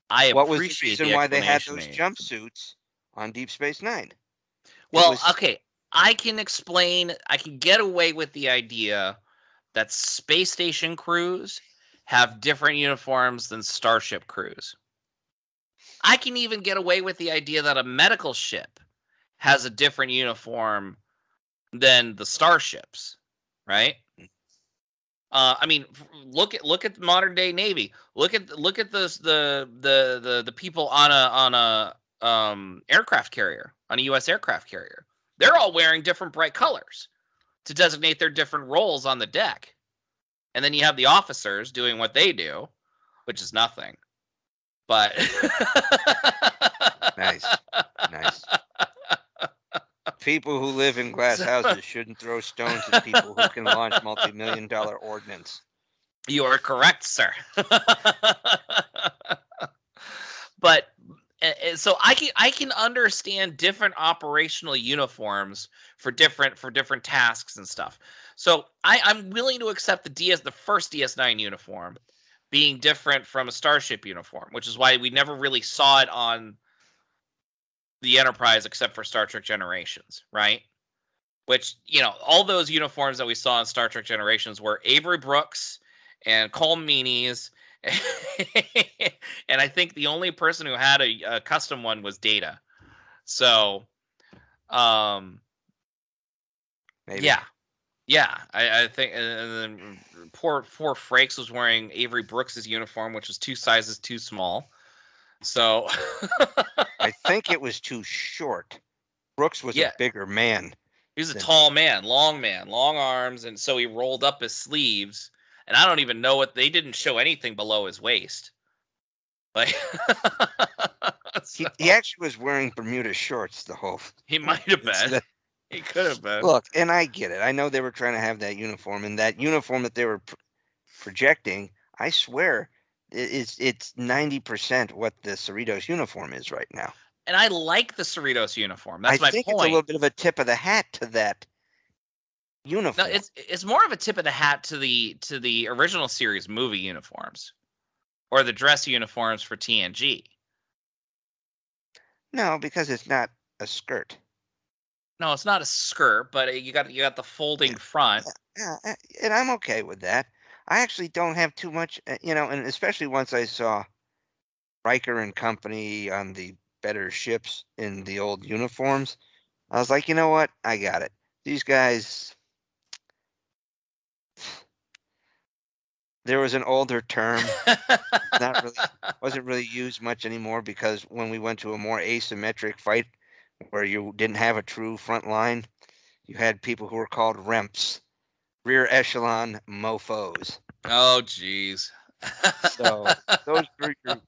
I What was the reason the why they had those jumpsuits on Deep Space Nine? Well, was- okay. I can explain. I can get away with the idea that space station crews have different uniforms than starship crews. I can even get away with the idea that a medical ship has a different uniform than the starships, right? Uh, I mean, look at look at the modern day Navy. Look at look at the the the the, the people on a on a um, aircraft carrier on a U.S. aircraft carrier. They're all wearing different bright colors to designate their different roles on the deck. And then you have the officers doing what they do, which is nothing. But Nice. Nice. People who live in glass houses shouldn't throw stones at people who can launch multi-million dollar ordnance. You are correct, sir. but uh, uh, so I can I can understand different operational uniforms for different for different tasks and stuff. So I, I'm willing to accept the DS the first DS9 uniform being different from a starship uniform, which is why we never really saw it on the Enterprise except for Star Trek Generations, right? Which, you know, all those uniforms that we saw in Star Trek Generations were Avery Brooks and Colm Meaney's. *laughs* and I think the only person who had a, a custom one was Data. So, um, Maybe. yeah, yeah, I, I think, and then poor poor Frakes was wearing Avery Brooks's uniform, which was two sizes too small. So, I *laughs* think it was too short. Brooks was Yeah. a bigger man. he was a tall man, long man, long arms, and so he rolled up his sleeves. And I don't even know what they didn't show anything below his waist. Like, *laughs* He, so, he actually was wearing Bermuda shorts the whole. he *laughs* might have been. He could have been. Look, and I get it. I know they were trying to have that uniform, and that uniform that they were pr- projecting, I swear, it's it's ninety percent what the Cerritos uniform is right now. and I like the Cerritos uniform. That's I my think point. it's a little bit of a tip of the hat to that uniform. No, it's it's more of a tip of the hat to the to the original series movie uniforms, or the dress uniforms for TNG. no, because it's not a skirt. No, it's not a skirt, but you got you got the folding front. Yeah, a- and I'm okay with that. I actually don't have too much, uh, you know, and especially once I saw Riker and company on the better ships in the old uniforms, I was like, you know what? I got it. These guys. There was an older term, Not really. *laughs* wasn't really used much anymore because when we went to a more asymmetric fight where you didn't have a true front line, you had people who were called remps, rear echelon mofos. oh, jeez. So those *laughs* were your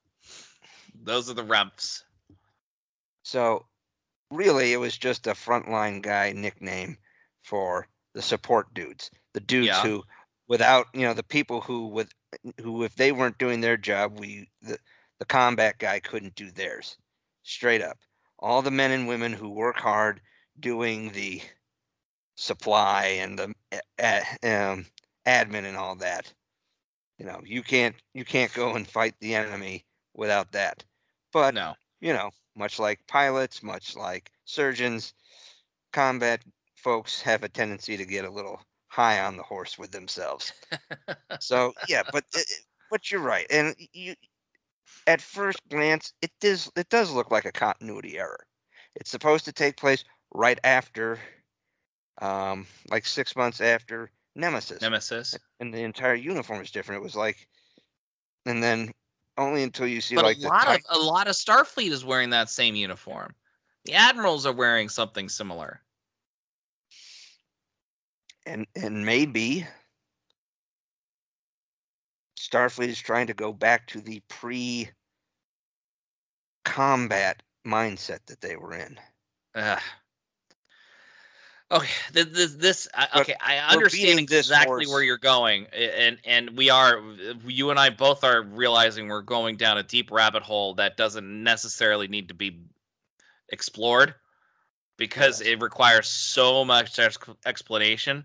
Those are the remps. So really, it was just a frontline guy nickname for the support dudes, the dudes Yeah. who, without you know, the people who with who if they weren't doing their job, we the the combat guy couldn't do theirs. Straight up, all the men and women who work hard doing the supply and the a- um, admin and all that. You know, you can't you can't go and fight the enemy without that. But No. you know, much like pilots, much like surgeons, combat folks have a tendency to get a little high on the horse with themselves. *laughs* So yeah, but it, it- but you're right, and you at first glance it does it does look like a continuity error. It's supposed to take place right after, um, like six months after Nemesis, Nemesis. and the entire uniform is different. It was like, and then only until you see But like a lot of a lot of Starfleet is wearing that same uniform. The admirals are wearing something similar. and and maybe Starfleet is trying to go back to the pre combat mindset that they were in. Okay, this, this, okay, I understand exactly where you're going, and and we are, uh, you and I both are realizing we're going down a deep rabbit hole that doesn't necessarily need to be explored because it requires so much explanation.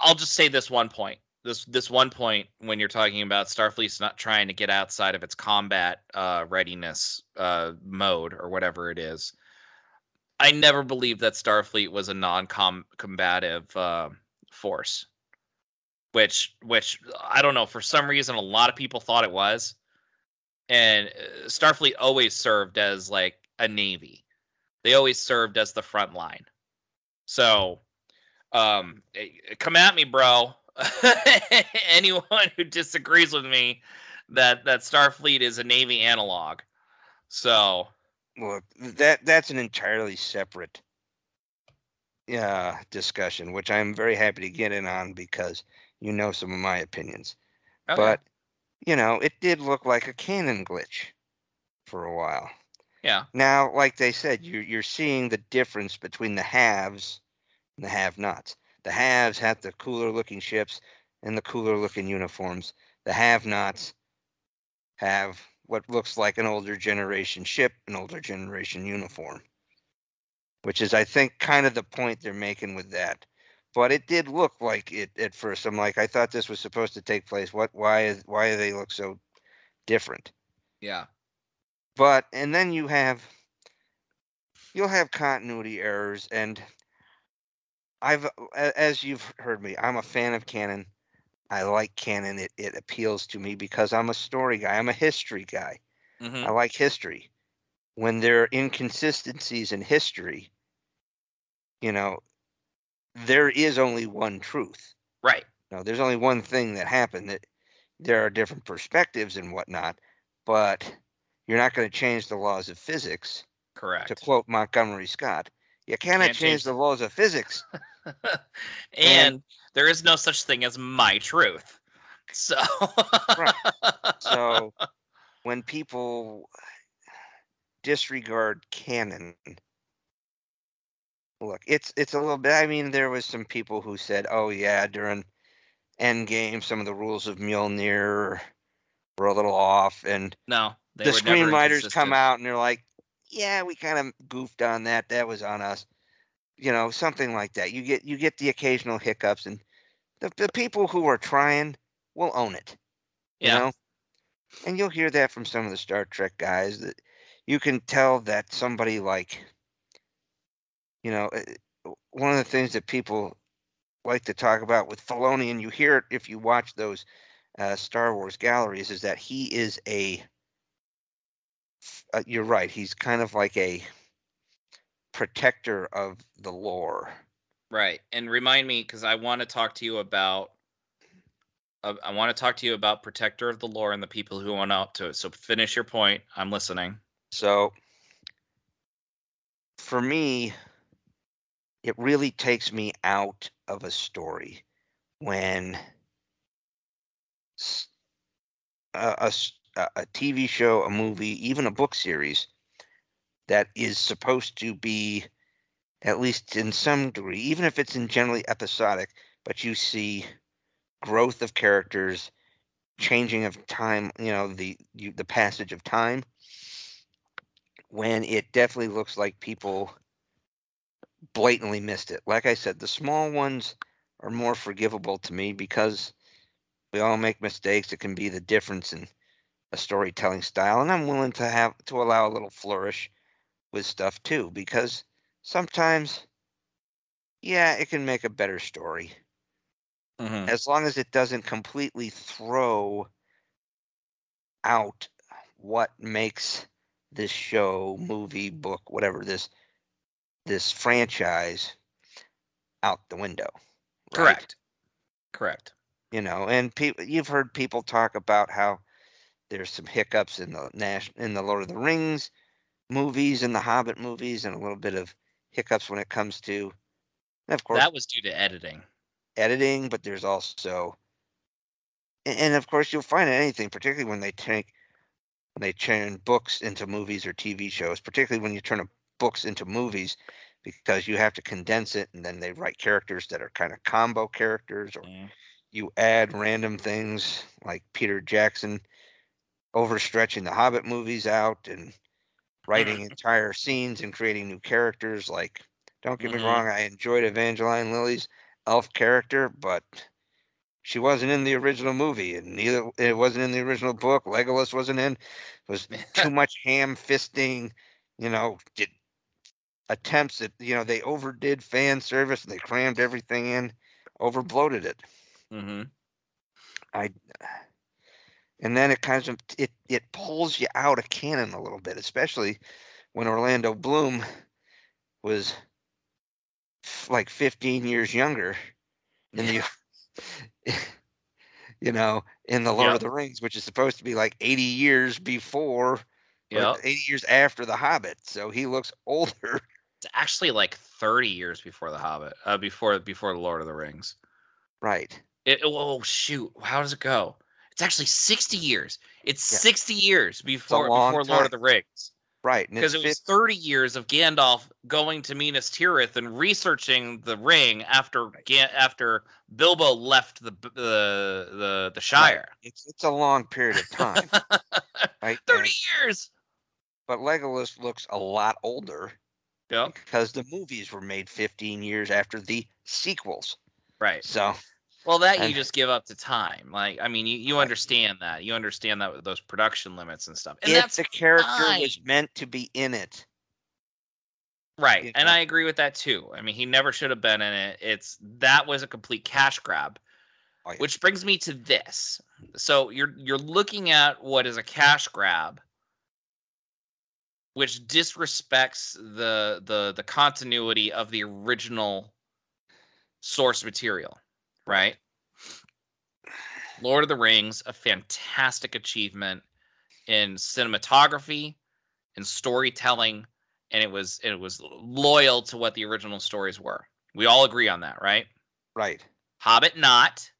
I'll just say this one point. This this one point when you're talking about Starfleet's not trying to get outside of its combat uh, readiness uh, mode or whatever it is. I never believed that Starfleet was a non-combative uh, force, which which I don't know for some reason a lot of people thought it was, and uh, Starfleet always served as like a navy. They always served as the front line. So, um, eh, come at me, bro. *laughs* Anyone who disagrees with me that that Starfleet is a navy analog. So, Look, that that's an entirely separate uh, discussion, which I'm very happy to get in on because you know some of my opinions. okay. But you know, it did look like a canon glitch for a while. yeah, Now, like they said, you're you're seeing the difference between the haves and the have-nots. The haves have the cooler looking ships and the cooler looking uniforms. The have-nots have what looks like an older generation ship, an older generation uniform. Which is I think kind of the point they're making with that. But it did look like it at first. I'm like, I thought this was supposed to take place. What why is why do they look so different? yeah, but and then you have you'll have continuity errors and i've as you've heard me i'm a fan of canon i like canon it, it appeals to me because i'm a story guy i'm a history guy hmm i like history when there are inconsistencies in history you know there is only one truth right. no, there's only one thing that happened. That there are different perspectives and whatnot, but you're not going to change the laws of physics. Correct. To quote Montgomery Scott, you cannot Can't change change the laws of physics. *laughs* and, there is no such thing as my truth. So, Right. *laughs* So when people disregard canon, look, it's it's a little bit. I mean, there was some people who said, "Oh yeah, during Endgame, some of the rules of Mjolnir were a little off," and no, they the screenwriters come out and they're like, "Yeah, we kind of goofed on that. That was on us." You know, something like that. You get you get the occasional hiccups, and the the people who are trying will own it. You Yeah, know, and you'll hear that from some of the Star Trek guys that you can tell that somebody like, you know, uh, one of the things that people like to talk about with Filoni, and you hear it if you watch those uh, Star Wars galleries, is that he is a. Uh, you're right. He's kind of like a protector of the lore. Right. And remind me because I want to talk to you about uh, I want to talk to you about protector of the lore and the people who went out to it. So finish your point. I'm listening. So for me, it really takes me out of a story when a, a, a TV show, a movie, even a book series that is supposed to be at least in some degree, even if it's in generally episodic, but you see growth of characters, changing of time, you know, the you, the passage of time. When it definitely looks like people blatantly missed it. Like I said, the small ones are more forgivable to me because we all make mistakes. It can be the difference in a storytelling style, and I'm willing to have to allow a little flourish with stuff too because sometimes, yeah, it can make a better story. Mm-hmm. As long as it doesn't completely throw out what makes this show, movie, book, whatever this this franchise out the window. right? Correct. Correct. You know, and people you've heard people talk about how there's some hiccups in the Nash in the Lord of the Rings movies and the Hobbit movies and a little bit of hiccups when it comes to of course That was due to editing. editing, but there's also and, and of course you'll find anything, particularly when they take when they turn books into movies or TV shows, particularly when you turn a books into movies, because you have to condense it and then they write characters that are kind of combo characters or Mhm. you add random things like Peter Jackson overstretching the Hobbit movies out and writing entire scenes and creating new characters. Like, don't get Mhm. me wrong, I enjoyed Evangeline Lilly's elf character, but she wasn't in the original movie, and neither it wasn't in the original book. Legolas wasn't in. It was *laughs* too much ham fisting. You know, did attempts at you know they overdid fan service and they crammed everything in, over bloated it. Mm-hmm. I and then it kind of it it pulls you out of canon a little bit, especially when Orlando Bloom was f- like 15 years younger in the *laughs* you know in the Lord Yep. of the Rings, which is supposed to be like 80 years before Yeah. 80 years after the Hobbit, so he looks *laughs* older. It's actually like 30 years before the Hobbit. Uh, before before the Lord of the Rings. Right. It, oh shoot! How does it go? It's actually 60 years. It's Yeah. 60 years before before Lord of the. Rings. Right. Because it was 30 years of Gandalf going to Minas Tirith and researching the ring after Ga- after Bilbo left the the the, the Shire. it's it's a long period of time. *laughs* right. 30 And- years. but Legolas looks a lot older Yep. because the movies were made 15 years after the sequels. Right. So, Well, that you just give up to time. Like, I mean, you, you understand that. You understand that with those production limits and stuff. And if that's the character was meant to be in it, right. you And. I agree with that too. I mean, he never should have been in it. It's that was a complete cash grab. Oh, yeah. Which brings me to this. So you're you're looking at what is a cash grab, which disrespects the the the continuity of the original source material, right? Lord of the Rings, a fantastic achievement in cinematography and storytelling, and it was it was loyal to what the original stories were. We all agree on that, right? right? Hobbit not.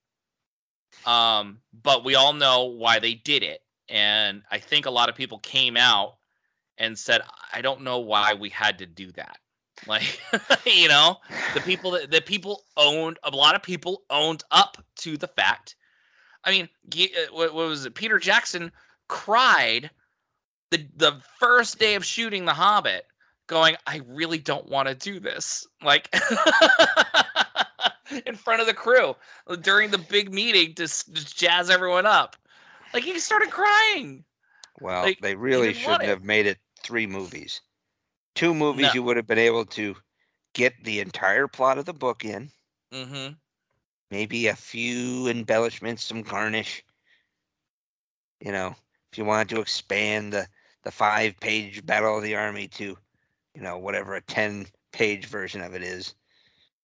Um, but we all know why they did it. And I think a lot of people came out and said, I don't know why we had to do that. *laughs* Like, *laughs* you know, the people that the people owned a lot of people owned up to the fact. I mean, uh, what, what was it? Peter Jackson cried the the first day of shooting The Hobbit, going, "I really don't want to do this." Like *laughs* in front of the crew during the big meeting to, to jazz everyone up. Like he started crying. Well, Like, they really shouldn't have made it three movies. Two movies No. you would have been able to get the entire plot of the book in, Mm-hmm. maybe a few embellishments, some garnish. You know, if you wanted to expand the the five page Battle of the Army to, you know, whatever a ten page version of it is,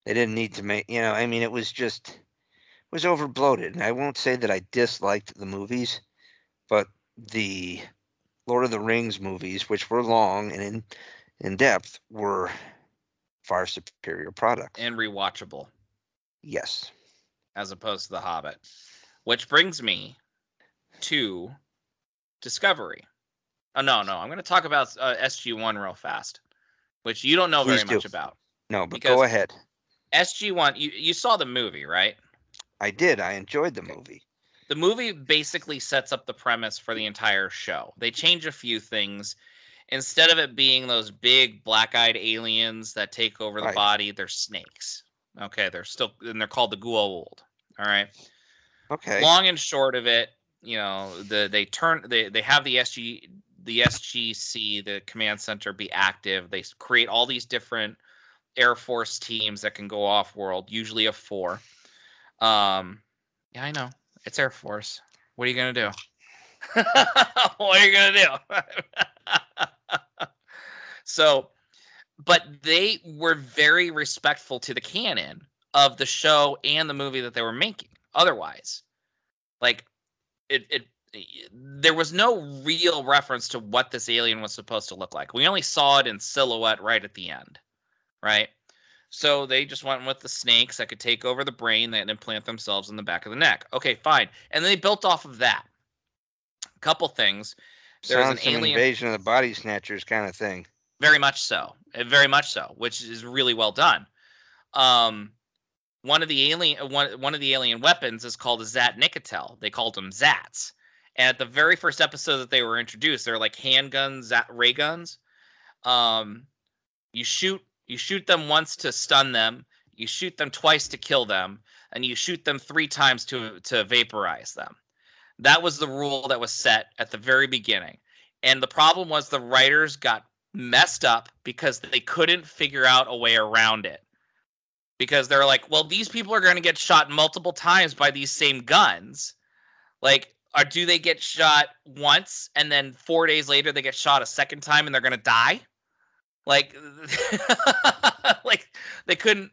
they didn't need to make. You know, I mean, it was just it was over bloated. And I won't say that I disliked the movies, but the Lord of the Rings movies, which were long and in in depth, were far superior products. And rewatchable yes. as opposed to The Hobbit. Which brings me to Discovery. Oh no, no, I'm going to talk about uh, SG1 real fast, which you don't know very do. much about. No, but go ahead. SG1, you you saw the movie, right? I did. I enjoyed the Okay. movie. the movie basically sets up the premise for the entire show. They change a few things. Instead of it being those big black-eyed aliens that take over the Right. body, they're snakes. Okay, they're still and they're called the Goa'uld. All right. Okay. Long and short of it, you know, the they turn they they have the SG the SGC, the command center, be active. They create all these different Air Force teams that can go off world, usually of four. Um, yeah, I know it's Air Force. What are you gonna do? *laughs* what are you gonna do? *laughs* *laughs* so, but they were very respectful to the canon of the show and the movie that they were making. Otherwise, like it, it, there was no real reference to what this alien was supposed to look like. We only saw it in silhouette right at the end, right? So they just went with the snakes that could take over the brain that implant themselves in the back of the neck. Okay, fine. And then they built off of that. A couple things. There was an alien- invasion of the body snatchers kind of thing. Very much so. Uh, Very much so, which is really well done. Um, one of the alien uh, one one of the alien weapons is called a Zat'nik'tel. They called them Zats. And at the very first episode that they were introduced, they're like handguns, Zat ray guns. Um, you shoot you shoot them once to stun them, you shoot them twice to kill them, and you shoot them three times to to vaporize them. That was the rule that was set at the very beginning. And the problem was the writers got messed up because they couldn't figure out a way around it. Because they're like, well, these people are going to get shot multiple times by these same guns. Like, or do they get shot once and then four days later they get shot a second time and they're going to die? Like, *laughs* like they couldn't.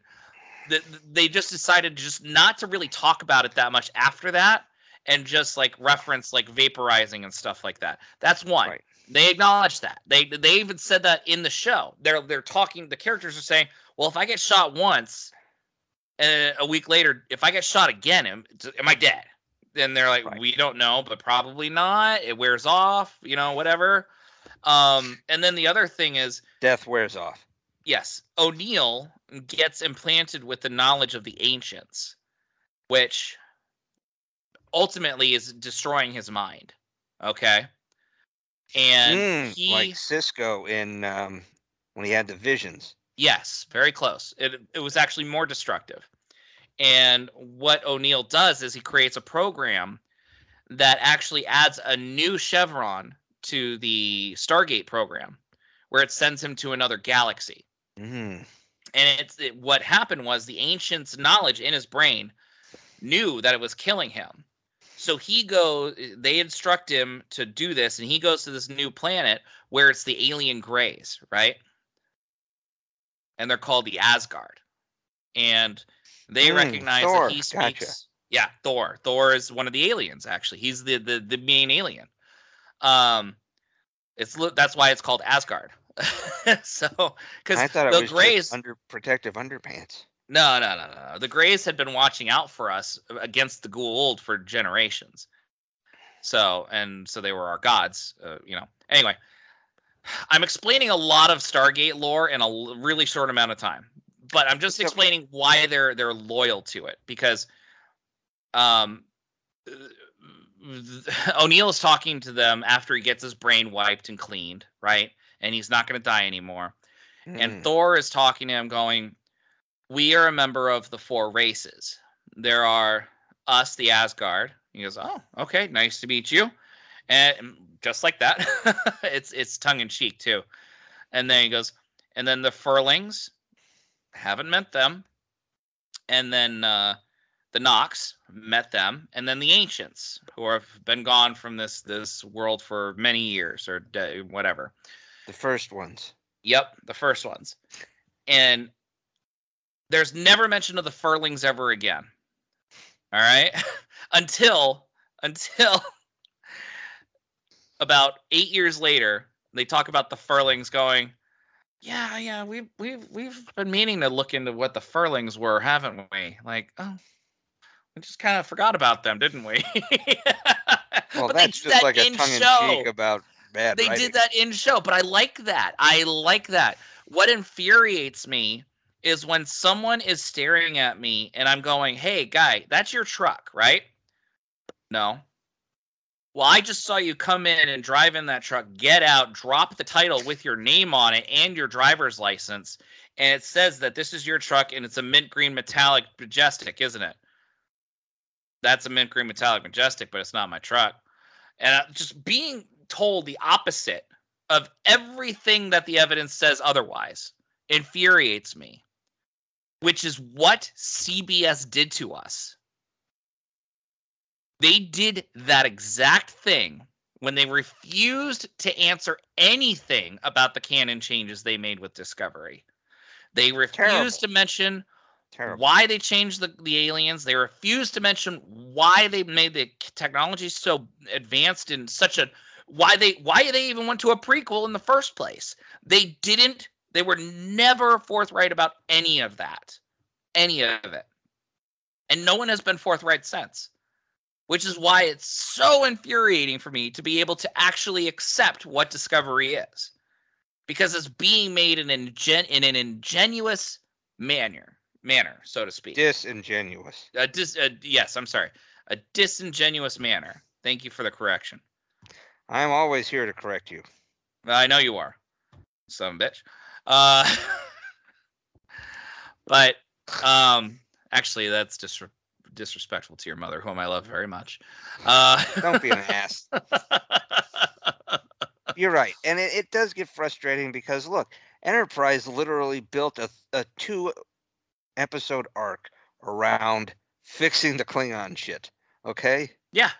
th- They just decided just not to really talk about it that much after that, and just like reference like vaporizing and stuff like that. That's one. Right. They acknowledge that. They they even said that in the show. They're they're talking. The characters are saying, "Well, if I get shot once, and a week later, if I get shot again, am, am I dead?" Then they're like, Right. "We don't know, but probably not. It wears off, you know, whatever." Um, and then the other thing is, Death wears off. yes, O'Neill gets implanted with the knowledge of the ancients, which ultimately is destroying his mind. Okay. And Mm, he like Sisko in um, when he had the visions. Yes, very close. It it was actually more destructive. And what O'Neill does is he creates a program that actually adds a new chevron to the Stargate program, where it sends him to another galaxy. Mm. And it's it, what happened was the ancient's knowledge in his brain knew that it was killing him. So he goes. They instruct him to do this, and he goes to this new planet where it's the alien Greys, right? And they're called the Asgard, and they Mm, recognize Thor, that he gotcha. speaks. Yeah, Thor. Thor is one of the aliens. Actually, he's the the, the main alien. Um, it's that's why it's called Asgard. *laughs* so because I thought it the was Greys. under protective underpants. No, no, no, no. no. The Greys had been watching out for us against the Goa'uld for generations. So, and so they were our gods, uh, you know. Anyway, I'm explaining a lot of Stargate lore in a l- really short amount of time, but I'm just explaining why they're they're loyal to it because, um, O'Neill is talking to them after he gets his brain wiped and cleaned, right? And he's not going to die anymore. And Mm. Thor is talking to him, going, We are a member of the four races. There are us, the Asgard. He goes, Oh, okay, nice to meet you. And just like that, *laughs* it's it's tongue in cheek too. And then he goes, and then the Furlings, haven't met them. And then uh, the Nox met them, and then the Ancients, who have been gone from this this world for many years or de- whatever. The first ones. Yep, the first ones. And there's never mention of the furlings ever again. All right? *laughs* until until *laughs* about 8 years later, they talk about the furlings going, "Yeah, yeah, we've we've we've been meaning to look into what the furlings were, haven't we?" Like, "Oh, we just kind of forgot about them, didn't we?" *laughs* Well, But that's just that like a tongue in cheek about bad they writing. did that in show but i like that i like that what infuriates me is when someone is staring at me and i'm going hey guy that's your truck right? No. Well i just saw you come in and drive in that truck get out drop the title with your name on it and your driver's license and it says that this is your truck and it's a mint green metallic majestic isn't it? That's a mint green metallic majestic but it's not my truck. And just being told the opposite of everything that the evidence says otherwise infuriates me which is what CBS did to us they did that exact thing when they refused to answer anything about the canon changes they made with discovery they refused Terrible. to mention Terrible. why they changed the, the aliens. They refused to mention why they made the technology so advanced in such a why they why they even went to a prequel in the first place. They didn't. They were never forthright about any of that, any of it, and no one has been forthright since. Which is why it's so infuriating for me to be able to actually accept what Discovery is, because it's being made in an ingen- in an ingenuous manner manner, so to speak. Disingenuous. A dis- a, yes, I'm sorry. A disingenuous manner. Thank you for the correction. I'm always here to correct you. I know you are, some bitch. Uh, *laughs* but um, actually, that's dis- disrespectful to your mother, whom I love very much. Uh, Don't be an ass. *laughs* You're right. And it, it does get frustrating because look, Enterprise literally built a, a two episode arc around fixing the Klingon shit. Okay? yeah,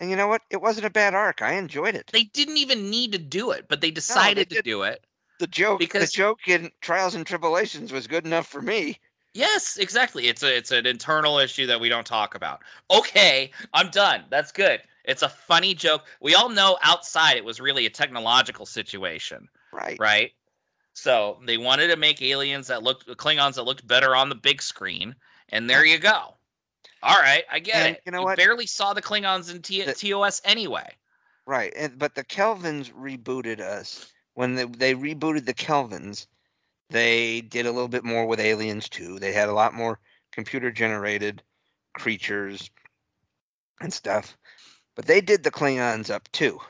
And you know what? It wasn't a bad arc. I enjoyed it. they didn't even need to do it, but they decided to didn't. do it. The joke because- the joke in Trials and Tribble-ations was good enough for me. Yes, exactly. It's a it's an internal issue that we don't talk about. Okay, I'm done. That's good. It's a funny joke. We all know outside it was really a technological situation, Right. right? So they wanted to make aliens that looked Klingons that looked better on the big screen, and there you go. All right, I get And it. you know what? barely saw the Klingons in T- The- TOS anyway. Right. And but the Kelvins rebooted us. When they, they rebooted the Kelvins, they did a little bit more with aliens too. They had a lot more computer generated creatures and stuff. But they did the Klingons up too.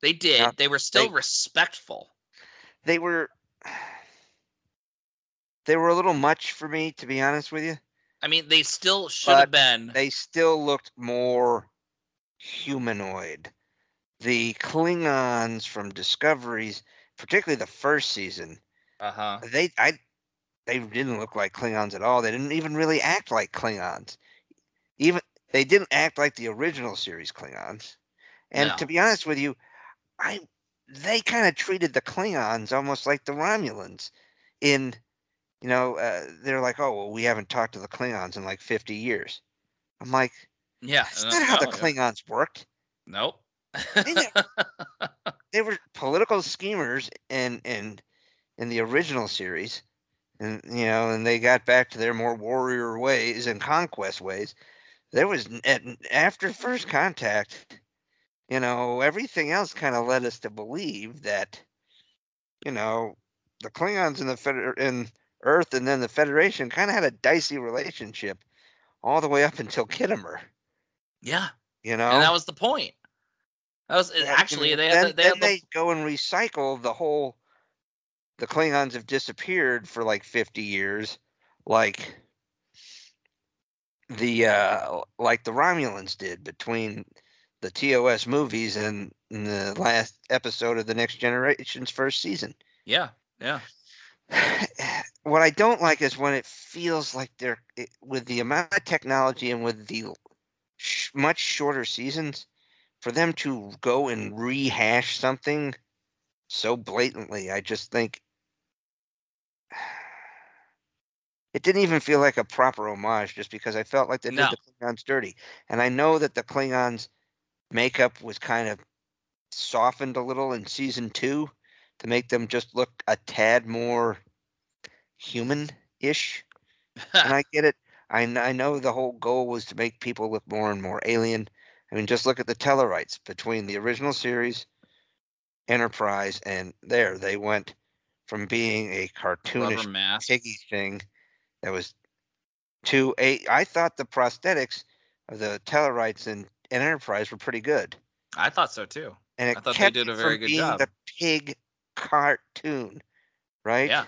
They did. Yeah, they were still they- respectful. They were they were a little much for me to be honest with you. I mean, they still should have been. They still looked more humanoid. The Klingons from Discoveries, particularly the first season, Uh huh. they I they didn't look like Klingons at all. They didn't even really act like Klingons. Even they didn't act like the original series Klingons. And No. to be honest with you, I they kind of treated the Klingons almost like the Romulans. In you know, uh, they're like, oh well, we haven't talked to the Klingons in like fifty years. I'm like, Yeah. that's uh, not how the yeah. Klingons worked. Nope. *laughs* They were political schemers in in in the original series, and you know, and they got back to their more warrior ways and conquest ways. There was at, after first contact, you know, everything else kind of led us to believe that, you know, the Klingons in the Feder- in Earth and then the Federation kind of had a dicey relationship all the way up until Khitomer. yeah. You know, And that was the point. That was Yeah, actually they then, the, they then the, they go and recycle the whole. The Klingons have disappeared for like fifty years, like the uh like the Romulans did between the TOS movies and, and the last episode of the Next Generation's first season. yeah yeah *sighs* what I don't like is when it feels like they're it, with the amount of technology and with the sh- much shorter seasons for them to go and mm. rehash something so blatantly. I just think *sighs* it didn't even feel like a proper homage just because I felt like they No. did the Klingons dirty. And I know that the Klingons makeup was kind of softened a little in season two to make them just look a tad more human ish. *laughs* and I get it. I, I know the whole goal was to make people look more and more alien. I mean, just look at the Tellarites between the original series, Enterprise, and there they went from being a cartoonish piggy thing that was to a. I thought the prosthetics of the Tellarites and, and Enterprise were pretty good, I thought so too. and it I thought they kept did a very good being job. the pig cartoon, right? Yeah.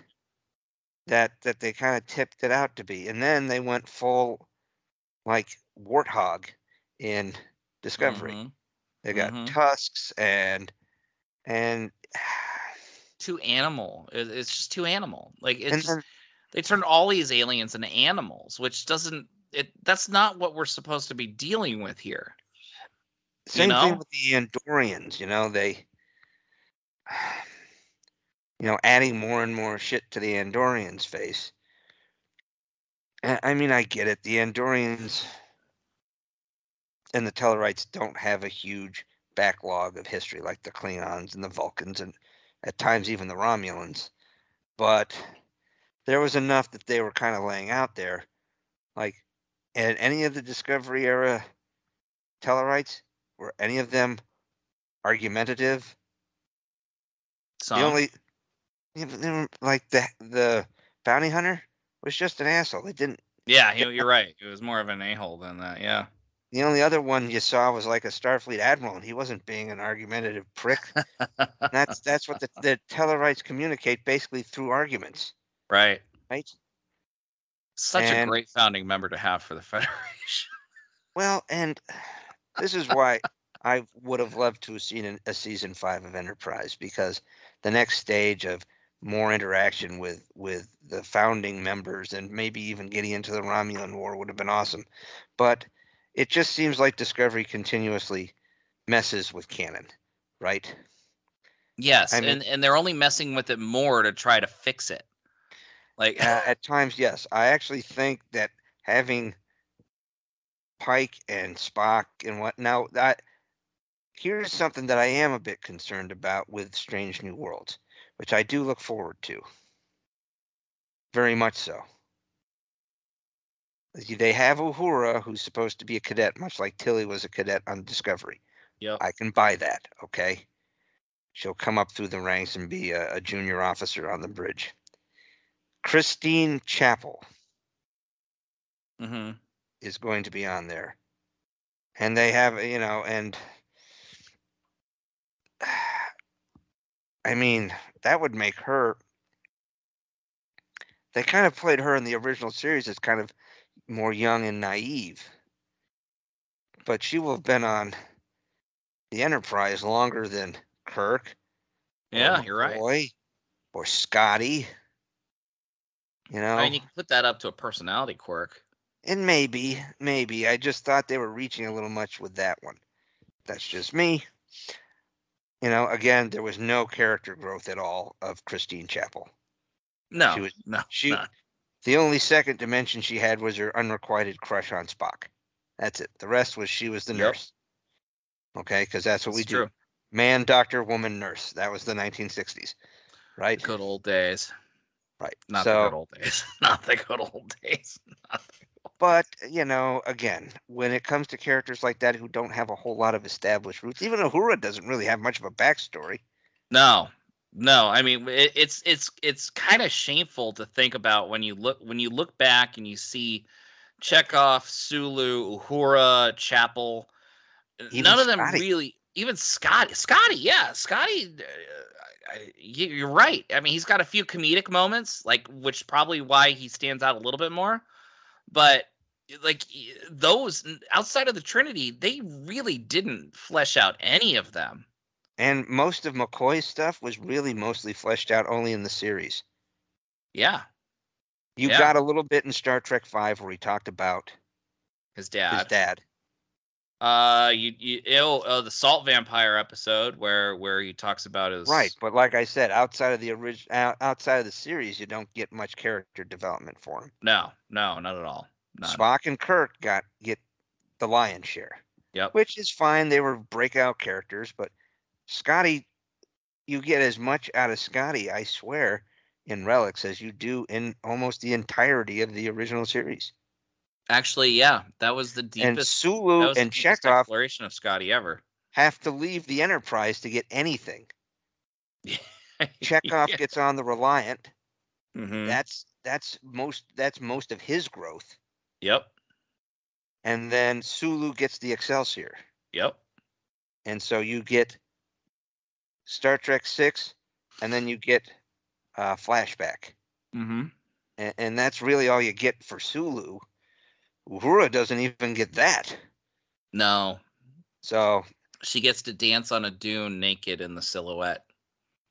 that that they kind of tipped it out to be and then they went full like warthog in discovery Mhm. they got mhm. tusks and and *sighs* Too animal. It's just too animal. Like it's just, then, they turned all these aliens into animals, which doesn't. It that's not what we're supposed to be dealing with here. same know? thing with the andorians you know they *sighs* you know adding more and more shit to the andorians face i mean i get it the andorians and the tellarites don't have a huge backlog of history like the klingons and the vulcans and at times even the romulans but there was enough that they were kind of laying out there like and any of the discovery era tellarites were any of them argumentative Some. the only yeah, but they were, like the the bounty hunter was just an asshole they didn't yeah, you're right. It was more of an a hole than that. Yeah. The only other one you saw was like a starfleet admiral and he wasn't being an argumentative prick that's *laughs* that's what the, the tellarites communicate basically through arguments right. right Such a great founding member to have for the *laughs* Federation. well and this is why i would have loved to have seen an, a season five of enterprise because the next stage of more interaction with with the founding members and maybe even getting into the romulan war would have been awesome but it just seems like discovery continuously messes with canon right? Yes, I mean- and and they're only messing with it more to try to fix it. Like uh, at times yes. I actually think that having pike and spock and what now that here's something that i am a bit concerned about with strange new worlds which i do look forward to. Very much so they have uhura who's supposed to be a cadet much like tilly was a cadet on discovery Yep. i can buy that okay she'll come up through the ranks and be a, a junior officer on the bridge christine chapel hmm is going to be on there. And they have, you know, and *sighs* I mean, that would make her. They kind of played her in the original series as kind of more young and naive. But she will have been on the Enterprise longer than Kirk. Yeah, you're right. Or Scotty. You know? I mean, you can put that up to a personality quirk. And maybe, maybe. I just thought they were reaching a little much with that one. That's just me. You know, again, there was no character growth at all of Christine Chapel. No, she was- no, She. The only second dimension she had was her unrequited crush on Spock. That's it. The rest was she was the Yep. nurse. Okay, because that's what we It's do. Man, doctor, woman, nurse. That was the 1960s, right? Good old days. Right. Not so, the good old days. *laughs* Not the good old days. *laughs* But you know, again, when it comes to characters like that who don't have a whole lot of established roots, even Uhura doesn't really have much of a backstory. No, no. I mean, it, it's it's it's kind of shameful to think about when you look when you look back and you see Chekhov, Sulu, Uhura, Chapel. Even None of them Scotty. really. Even Scotty, Scotty, yeah, Scotty. Uh, I, you- you're right. I mean, he's got a few comedic moments, like which probably why he stands out a little bit more. But like those outside of the Trinity, they really didn't flesh out any of them. And most of McCoy's stuff was really mostly fleshed out only in the series. Yeah, You Yeah. got a little bit in Star Trek Five where he talked about his dad. his dad. Uh, you you oh, oh the salt vampire episode where where he talks about his Right, but like I said, outside of the original, outside of the series, you don't get much character development for him. No, no, not at all. None. Spock and Kirk got get the lion's share. Yep. Which is fine. They were breakout characters, but Scotty, you get as much out of Scotty, I swear, in Relics as you do in almost the entirety of the original series. Actually, yeah, that was the and deepest. that Sulu and Chekhov exploration of Scotty ever. have to leave the Enterprise to get anything. *laughs* Chekhov Yeah. gets on the Reliant. Mhm. That's that's most that's most of his growth. Yep. And then Sulu gets the Excelsior. Yep. And so you get Star Trek Six, and then you get uh, flashback. Mm-hmm. And, and that's really all you get for Sulu. Uhura doesn't even get that. No, So she gets to dance on a dune naked in the silhouette.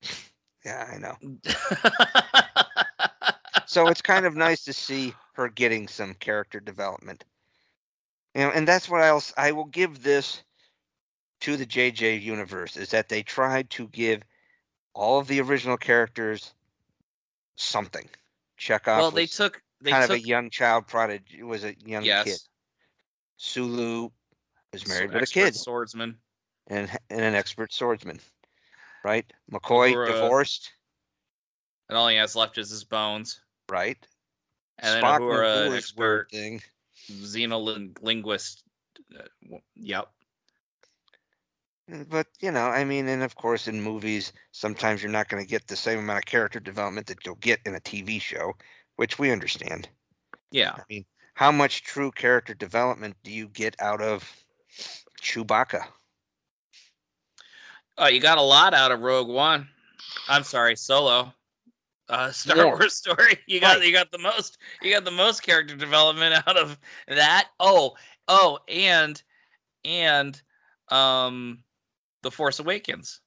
*laughs* yeah, I know. *laughs* so it's kind of nice to see her getting some character development. You know, and that's what else I will give this to the JJ universe is that they tried to give all of the original characters something. Chekhov well, they took they kind took of a young child prodigy, it was a young yes, kid. Sulu was married with a kid swordsman. and and an expert swordsman, right? McCoy Uhura- divorced, and all he has left is his bones. right? And then Spock Uhura, an expert thing. xenolinguist. Uh, yep. Uh, But you know, I mean, and of course, in movies, sometimes you're not going to get the same amount of character development that you'll get in a TV show, which we understand. Yeah. I mean, how much true character development do you get out of Chewbacca? Oh, you got a lot out of Rogue One. I'm sorry, Solo. Uh, *laughs* Star More. Wars story. *laughs* You got Right. you got the most you got the most character development *laughs* out of that. Oh, oh, and and um, the Force Awakens.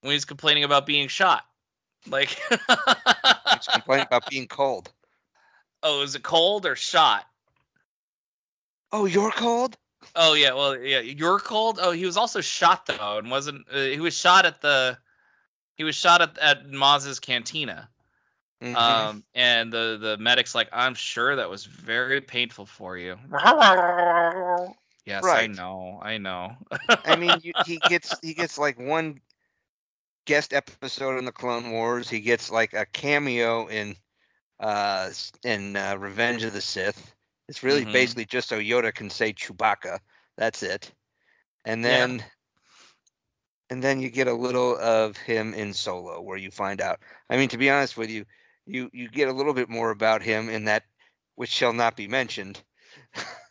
When he's complaining about being shot, like, *laughs* He's complaining about being cold. oh, is it cold or shot? Oh, you're cold? Oh yeah, well yeah, you're cold. Oh, he was also shot though, and wasn't. Uh, he was shot at the. He was shot at at Maz's cantina. Mhm. Um, and the the medic's like, I'm sure that was very painful for you. *laughs* Yes, I know, I know. I mean, you, he *laughs* gets he gets like one guest episode in the Clone Wars. He gets like a cameo in uh in uh, Revenge of the Sith. It's really Mhm. basically just so Yoda can say Chewbacca. That's it. And Yeah. then and then you get a little of him in Solo, where you find out. I mean, to be honest with you, you you get a little bit more about him in that, which shall not be mentioned. *laughs*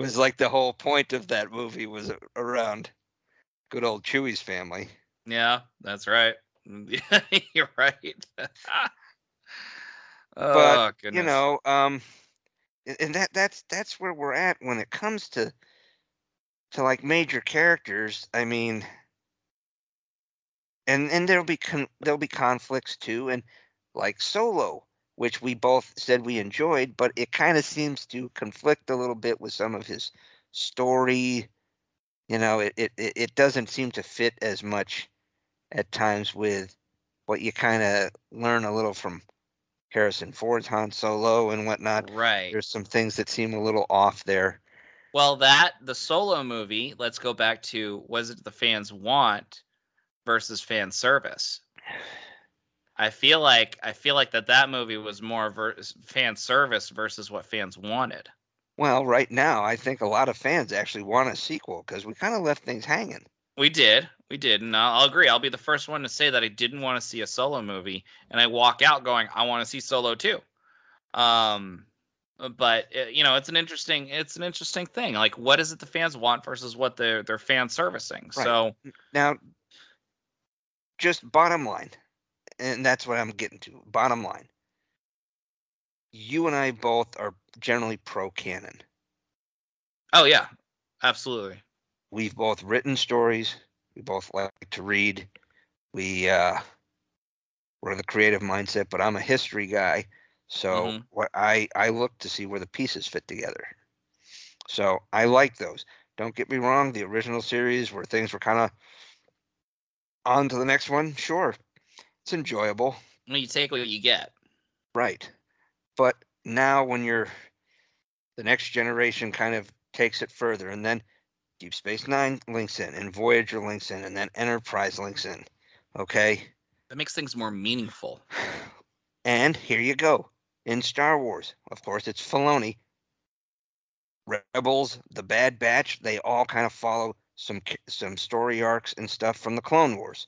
was like the whole point of that movie was around good old Chewie's family. yeah, that's right. *laughs* You're right. *laughs* oh, But, goodness. You know, um, and that that's that's where we're at when it comes to to like major characters. I mean, and and there'll be con- there'll be conflicts too, and like Solo, which we both said we enjoyed, but it kind of seems to conflict a little bit with some of his story. You know, it it it doesn't seem to fit as much at times with what you kind of learn a little from Harrison Ford's Han Solo and whatnot. right. There's some things that seem a little off there. Well, that the solo movie. Let's go back to was it the fans want versus fan service. I feel like I feel like that that movie was more ver- fan service versus what fans wanted. Well, right now, I think a lot of fans actually want a sequel because we kind of left things hanging. We did, we did, and I'll, I'll agree. I'll be the first one to say that I didn't want to see a solo movie, and I walk out going, I want to see Solo too. Um, but uh, you know, it's an interesting, it's an interesting thing. Like, what is it the fans want versus what they're they're fan servicing? Right. So Now, just bottom line, and that's what I'm getting to. Bottom line, you and I both are generally pro canon. Oh yeah, absolutely. We've both written stories. We both like to read. We uh, were the creative mindset, but I'm a history guy. So Mhm. what I I look to see where the pieces fit together. So I like those. Don't get me wrong, the original series where things were kind of on to the next one, sure. It's enjoyable. Well, you take what you get. Right. But now when you're the next generation kind of takes it further and then Deep Space Nine links in and Voyager links in and then Enterprise links in. Okay. That makes things more meaningful. *sighs* And here you go. In Star Wars, of course, it's Filoni. Rebels, The Bad Batch, they all kind of follow some some story arcs and stuff from the Clone Wars,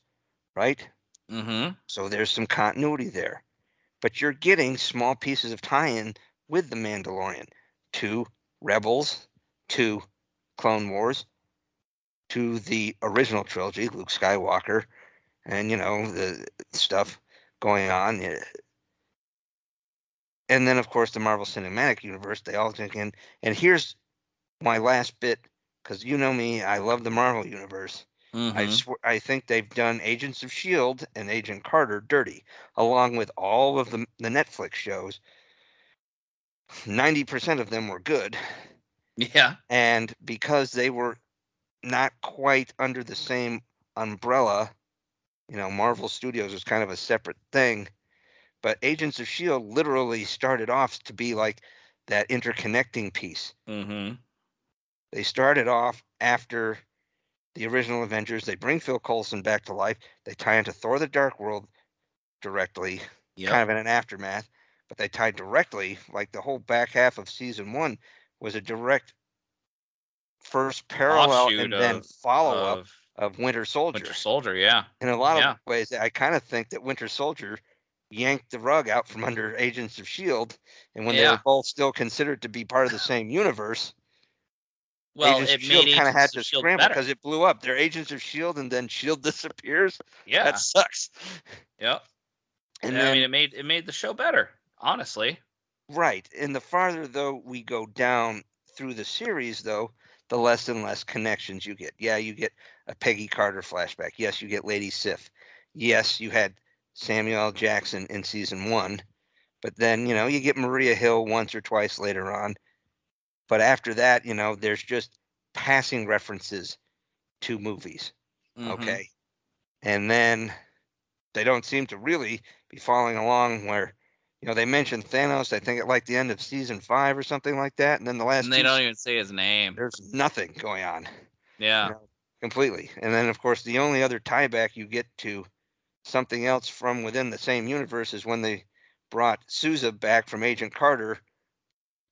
right? Mm-hmm. So there's some continuity there. But you're getting small pieces of tie-in with the Mandalorian to Rebels, to Clone Wars, to the original trilogy, Luke Skywalker, and you know the stuff going on. eh, And then of course the Marvel Cinematic Universe, they all take in. And here's my last bit, because you know me, I love the Marvel Universe. I Mm-hmm. swear, I think they've done Agents of Shield and Agent Carter dirty, along with all of the the Netflix shows. Ninety percent of them were good, Yeah. and because they were not quite under the same umbrella, you know, Marvel Studios was kind of a separate thing. But Agents of Shield literally started off to be like that interconnecting piece. Mm-hmm. They started off after the original Avengers. They bring Phil Coulson back to life. They tie into Thor: The Dark World directly, Yep. kind of in an aftermath. But they tied directly, like the whole back half of season one was a direct first parallel Offshoot and then of- follow up of of Winter Soldier. Winter Soldier. Yeah. in a lot yeah. of ways, I kind of think that Winter Soldier yanked the rug out from under Agents of Shield, and when they Yeah. were both still considered to be part of the same universe. Well, Agents of Shield kind of had to scramble because it blew up. They're Agents of Shield, and then Shield *laughs* disappears. Yeah. That sucks. Yep. And Yeah, then I mean, it made it made the show better. Honestly. right, and the farther though we go down through the series, though, the less and less connections you get. Yeah, you get a Peggy Carter flashback. Yes, you get Lady Sif. Yes, you had Samuel Jackson in season one, but then you know you get Maria Hill once or twice later on. But after that, you know, there's just passing references to movies. Mhm. okay and then they don't seem to really be following along where you know they mentioned thanos i think at like the end of season five or something like that and then the last And they don't even say his name. there's nothing going on Yeah. know, completely and then of course the only other tieback you get to something else from within the same universe is when they brought sousa back from agent carter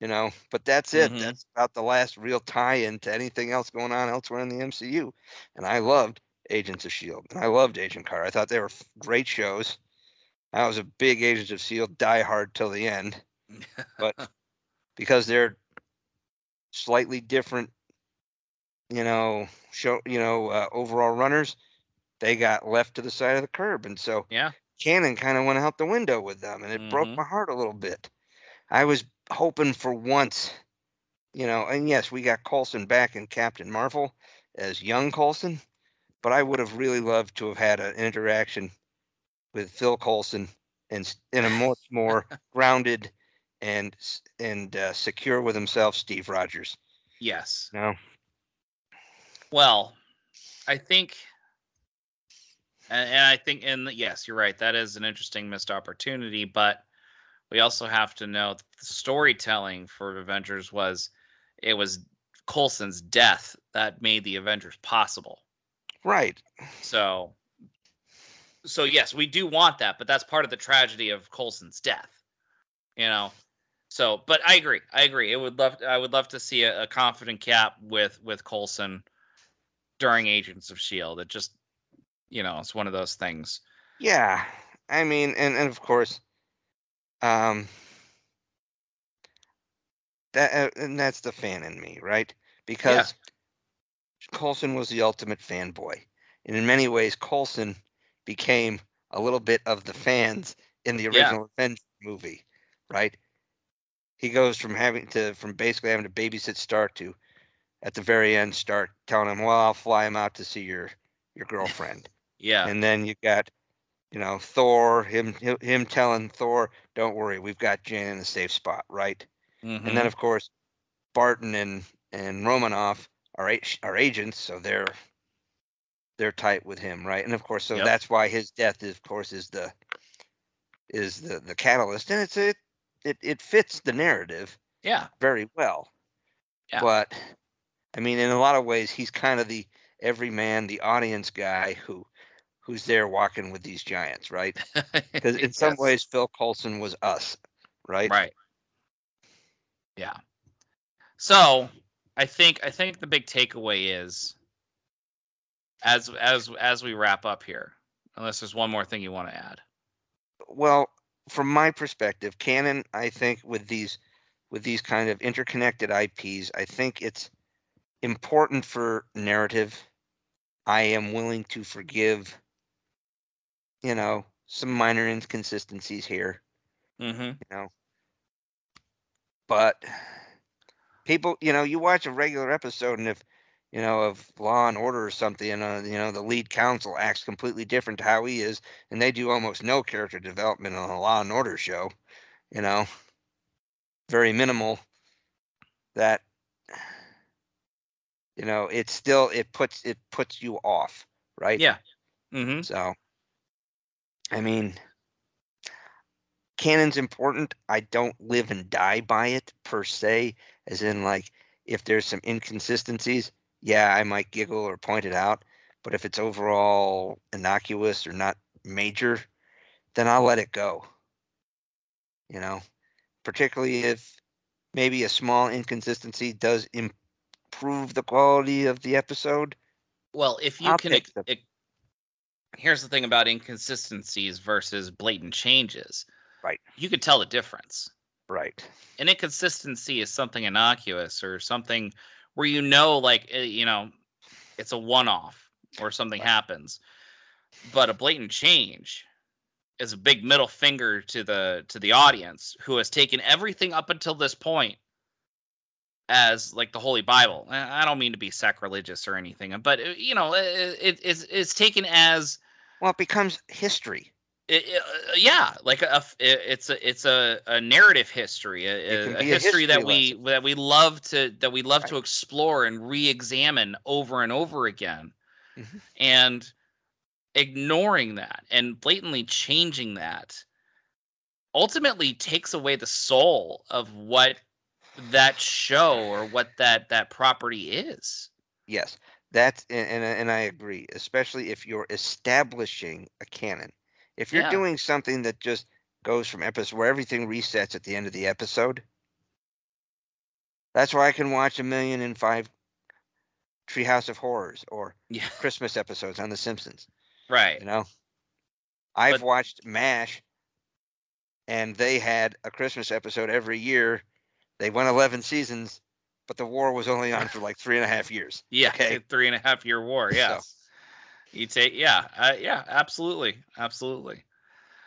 you know but that's it Mhm. that's about the last real tie-in to anything else going on elsewhere in the mcu and i loved agents of shield and i loved agent carter i thought they were great shows i was a big agents of shield diehard till the end but *laughs* because they're slightly different, you know, show, you know, uh, overall runners, they got left to the side of the curb, and so Yeah. Canon kind of went out the window with them, and it broke Mhm. my heart a little bit. I was hoping for once, you know, and yes, we got Coulson back in Captain Marvel as young Coulson, but I would have really loved to have had an interaction with Phil Coulson and in a much more *laughs* grounded and and uh, secure with himself Steve Rogers. Yes. No. Well, I think, and, and I think, and yes, you're right. That is an interesting missed opportunity, but we also have to know that the storytelling for Avengers was it was Coulson's death that made the Avengers possible. right? So, so yes, we do want that, but that's part of the tragedy of Coulson's death. You know, so but I agree. I agree. It would love. I would love to see a, a confident Cap with with Coulson during Agents of Shield. It just, you know, it's one of those things. Yeah, I mean, and and of course, um, that uh, and that's the fan in me, right? Because Coulson was the ultimate fanboy, and in many ways, Coulson became a little bit of the fans in the Yeah. original Avengers movie, right? He goes from having to from basically having to babysit Stark to, at the very end, Stark telling him, "Well, I'll fly him out to see your your *laughs* girlfriend." Yeah. And then you got you know, Thor, him him- telling Thor, "Don't worry, we've got Jan in a safe spot," right? And Mhm. then of course, Barton and and Romanoff are are agents, so they're they're tight with him, right? And of course, so Yep. that's why his death, is, of course, is the is the the catalyst, and it's it it it fits the narrative yeah, very well. Yeah. But I mean, in a lot of ways, he's kind of the everyman, the audience guy who who's there walking with these giants, right? *laughs* Because in some Yes. ways, Phil Coulson was us, right? Right. Yeah. So I think I think the big takeaway is as as as we wrap up here, unless there's one more thing you want to add. Well, from my perspective, canon, I think with these with these kind of interconnected IPs, I think it's important for narrative. I am willing to forgive, you know, some minor inconsistencies here. Mm-hmm. you know. But people, you know, you watch a regular episode, and if you know of Law and Order or something, and uh, you know the lead counsel acts completely different to how he is, and they do almost no character development on a Law and Order show, you know, very minimal. That you know, it still it puts it puts you off, right? Yeah. Mm-hmm. So, I mean, canon's important. I don't live and die by it per se, as in, like, if there's some inconsistencies, yeah, I might giggle or point it out. But if it's overall innocuous or not major, then I'll let it go. You know, particularly if maybe a small inconsistency does improve the quality of the episode. Well, if you I'll can, take ex- the- ex- here's the thing about inconsistencies versus blatant changes. Right. You could tell the difference. Right. An inconsistency is something innocuous or something where you know, like eh, you know, it's a one-off or something Right. happens. But a blatant change is a big middle finger to the to the audience who has taken everything up until this point as like the holy bible i I don't mean to be sacrilegious or anything but uh, you know it, it, it's, it's taken as Well, it becomes history. it, it, uh, yeah like a, it's a it's a, a narrative history a, a, a history that history we that we love to that we love to explore and re-examine over and over again. Mhm. and ignoring that and blatantly changing that ultimately takes away the soul of what that show or what that that property is. Yes, that's and and, and I agree, especially if you're establishing a canon. If you're Yeah. doing something that just goes from episode where everything resets at the end of the episode, that's why I can watch a million and five Treehouse of Horrors or yeah Christmas episodes on The Simpsons. right You know, I've But- watched MASH, and they had a Christmas episode every year. They went eleven seasons, but the war was only on for like three and a half years. Yeah, Okay. three and a half year war. So- you take yeah, uh, yeah, absolutely, absolutely.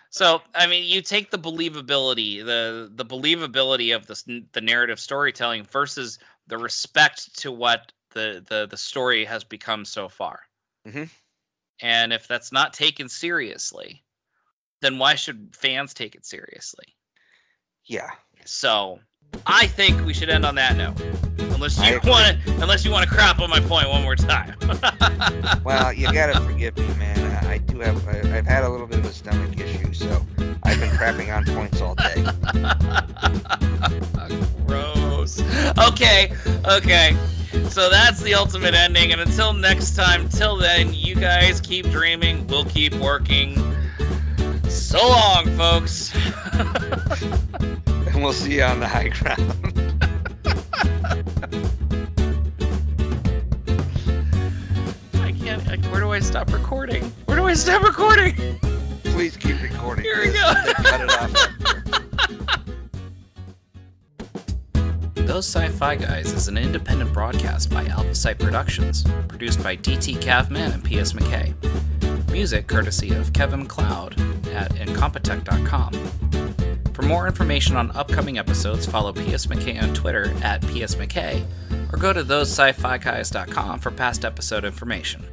So I mean, you take the believability, the the believability of this the narrative storytelling versus the respect to what the the the story has become so far. Mhm. And if that's not taken seriously, then why should fans take it seriously? Yeah. So I think we should end on that note. Unless you want to, unless you want to crap on my point one more time. *laughs* Well, you gotta forgive me, man. I, I do have. I, I've had a little bit of a stomach issue, so I've been crapping on points all day. *laughs* Gross. Okay, okay. So that's the ultimate ending. And until next time, till then, you guys keep dreaming. We'll keep working. So long, folks. *laughs* And we'll see you on the high ground. I can't. Like, where do I stop recording? Where do I stop recording? Please keep recording. Here we this. go. Cut it off. Those Sci-Fi Guys is an independent broadcast by Alpha Site Productions, produced by DT Cavman and PS McKay. Music courtesy of Kevin MacLeod at incompetech.com. For more information on upcoming episodes, follow PS McKay on Twitter at PS McKay, or go to thosesciFiGuys.com for past episode information.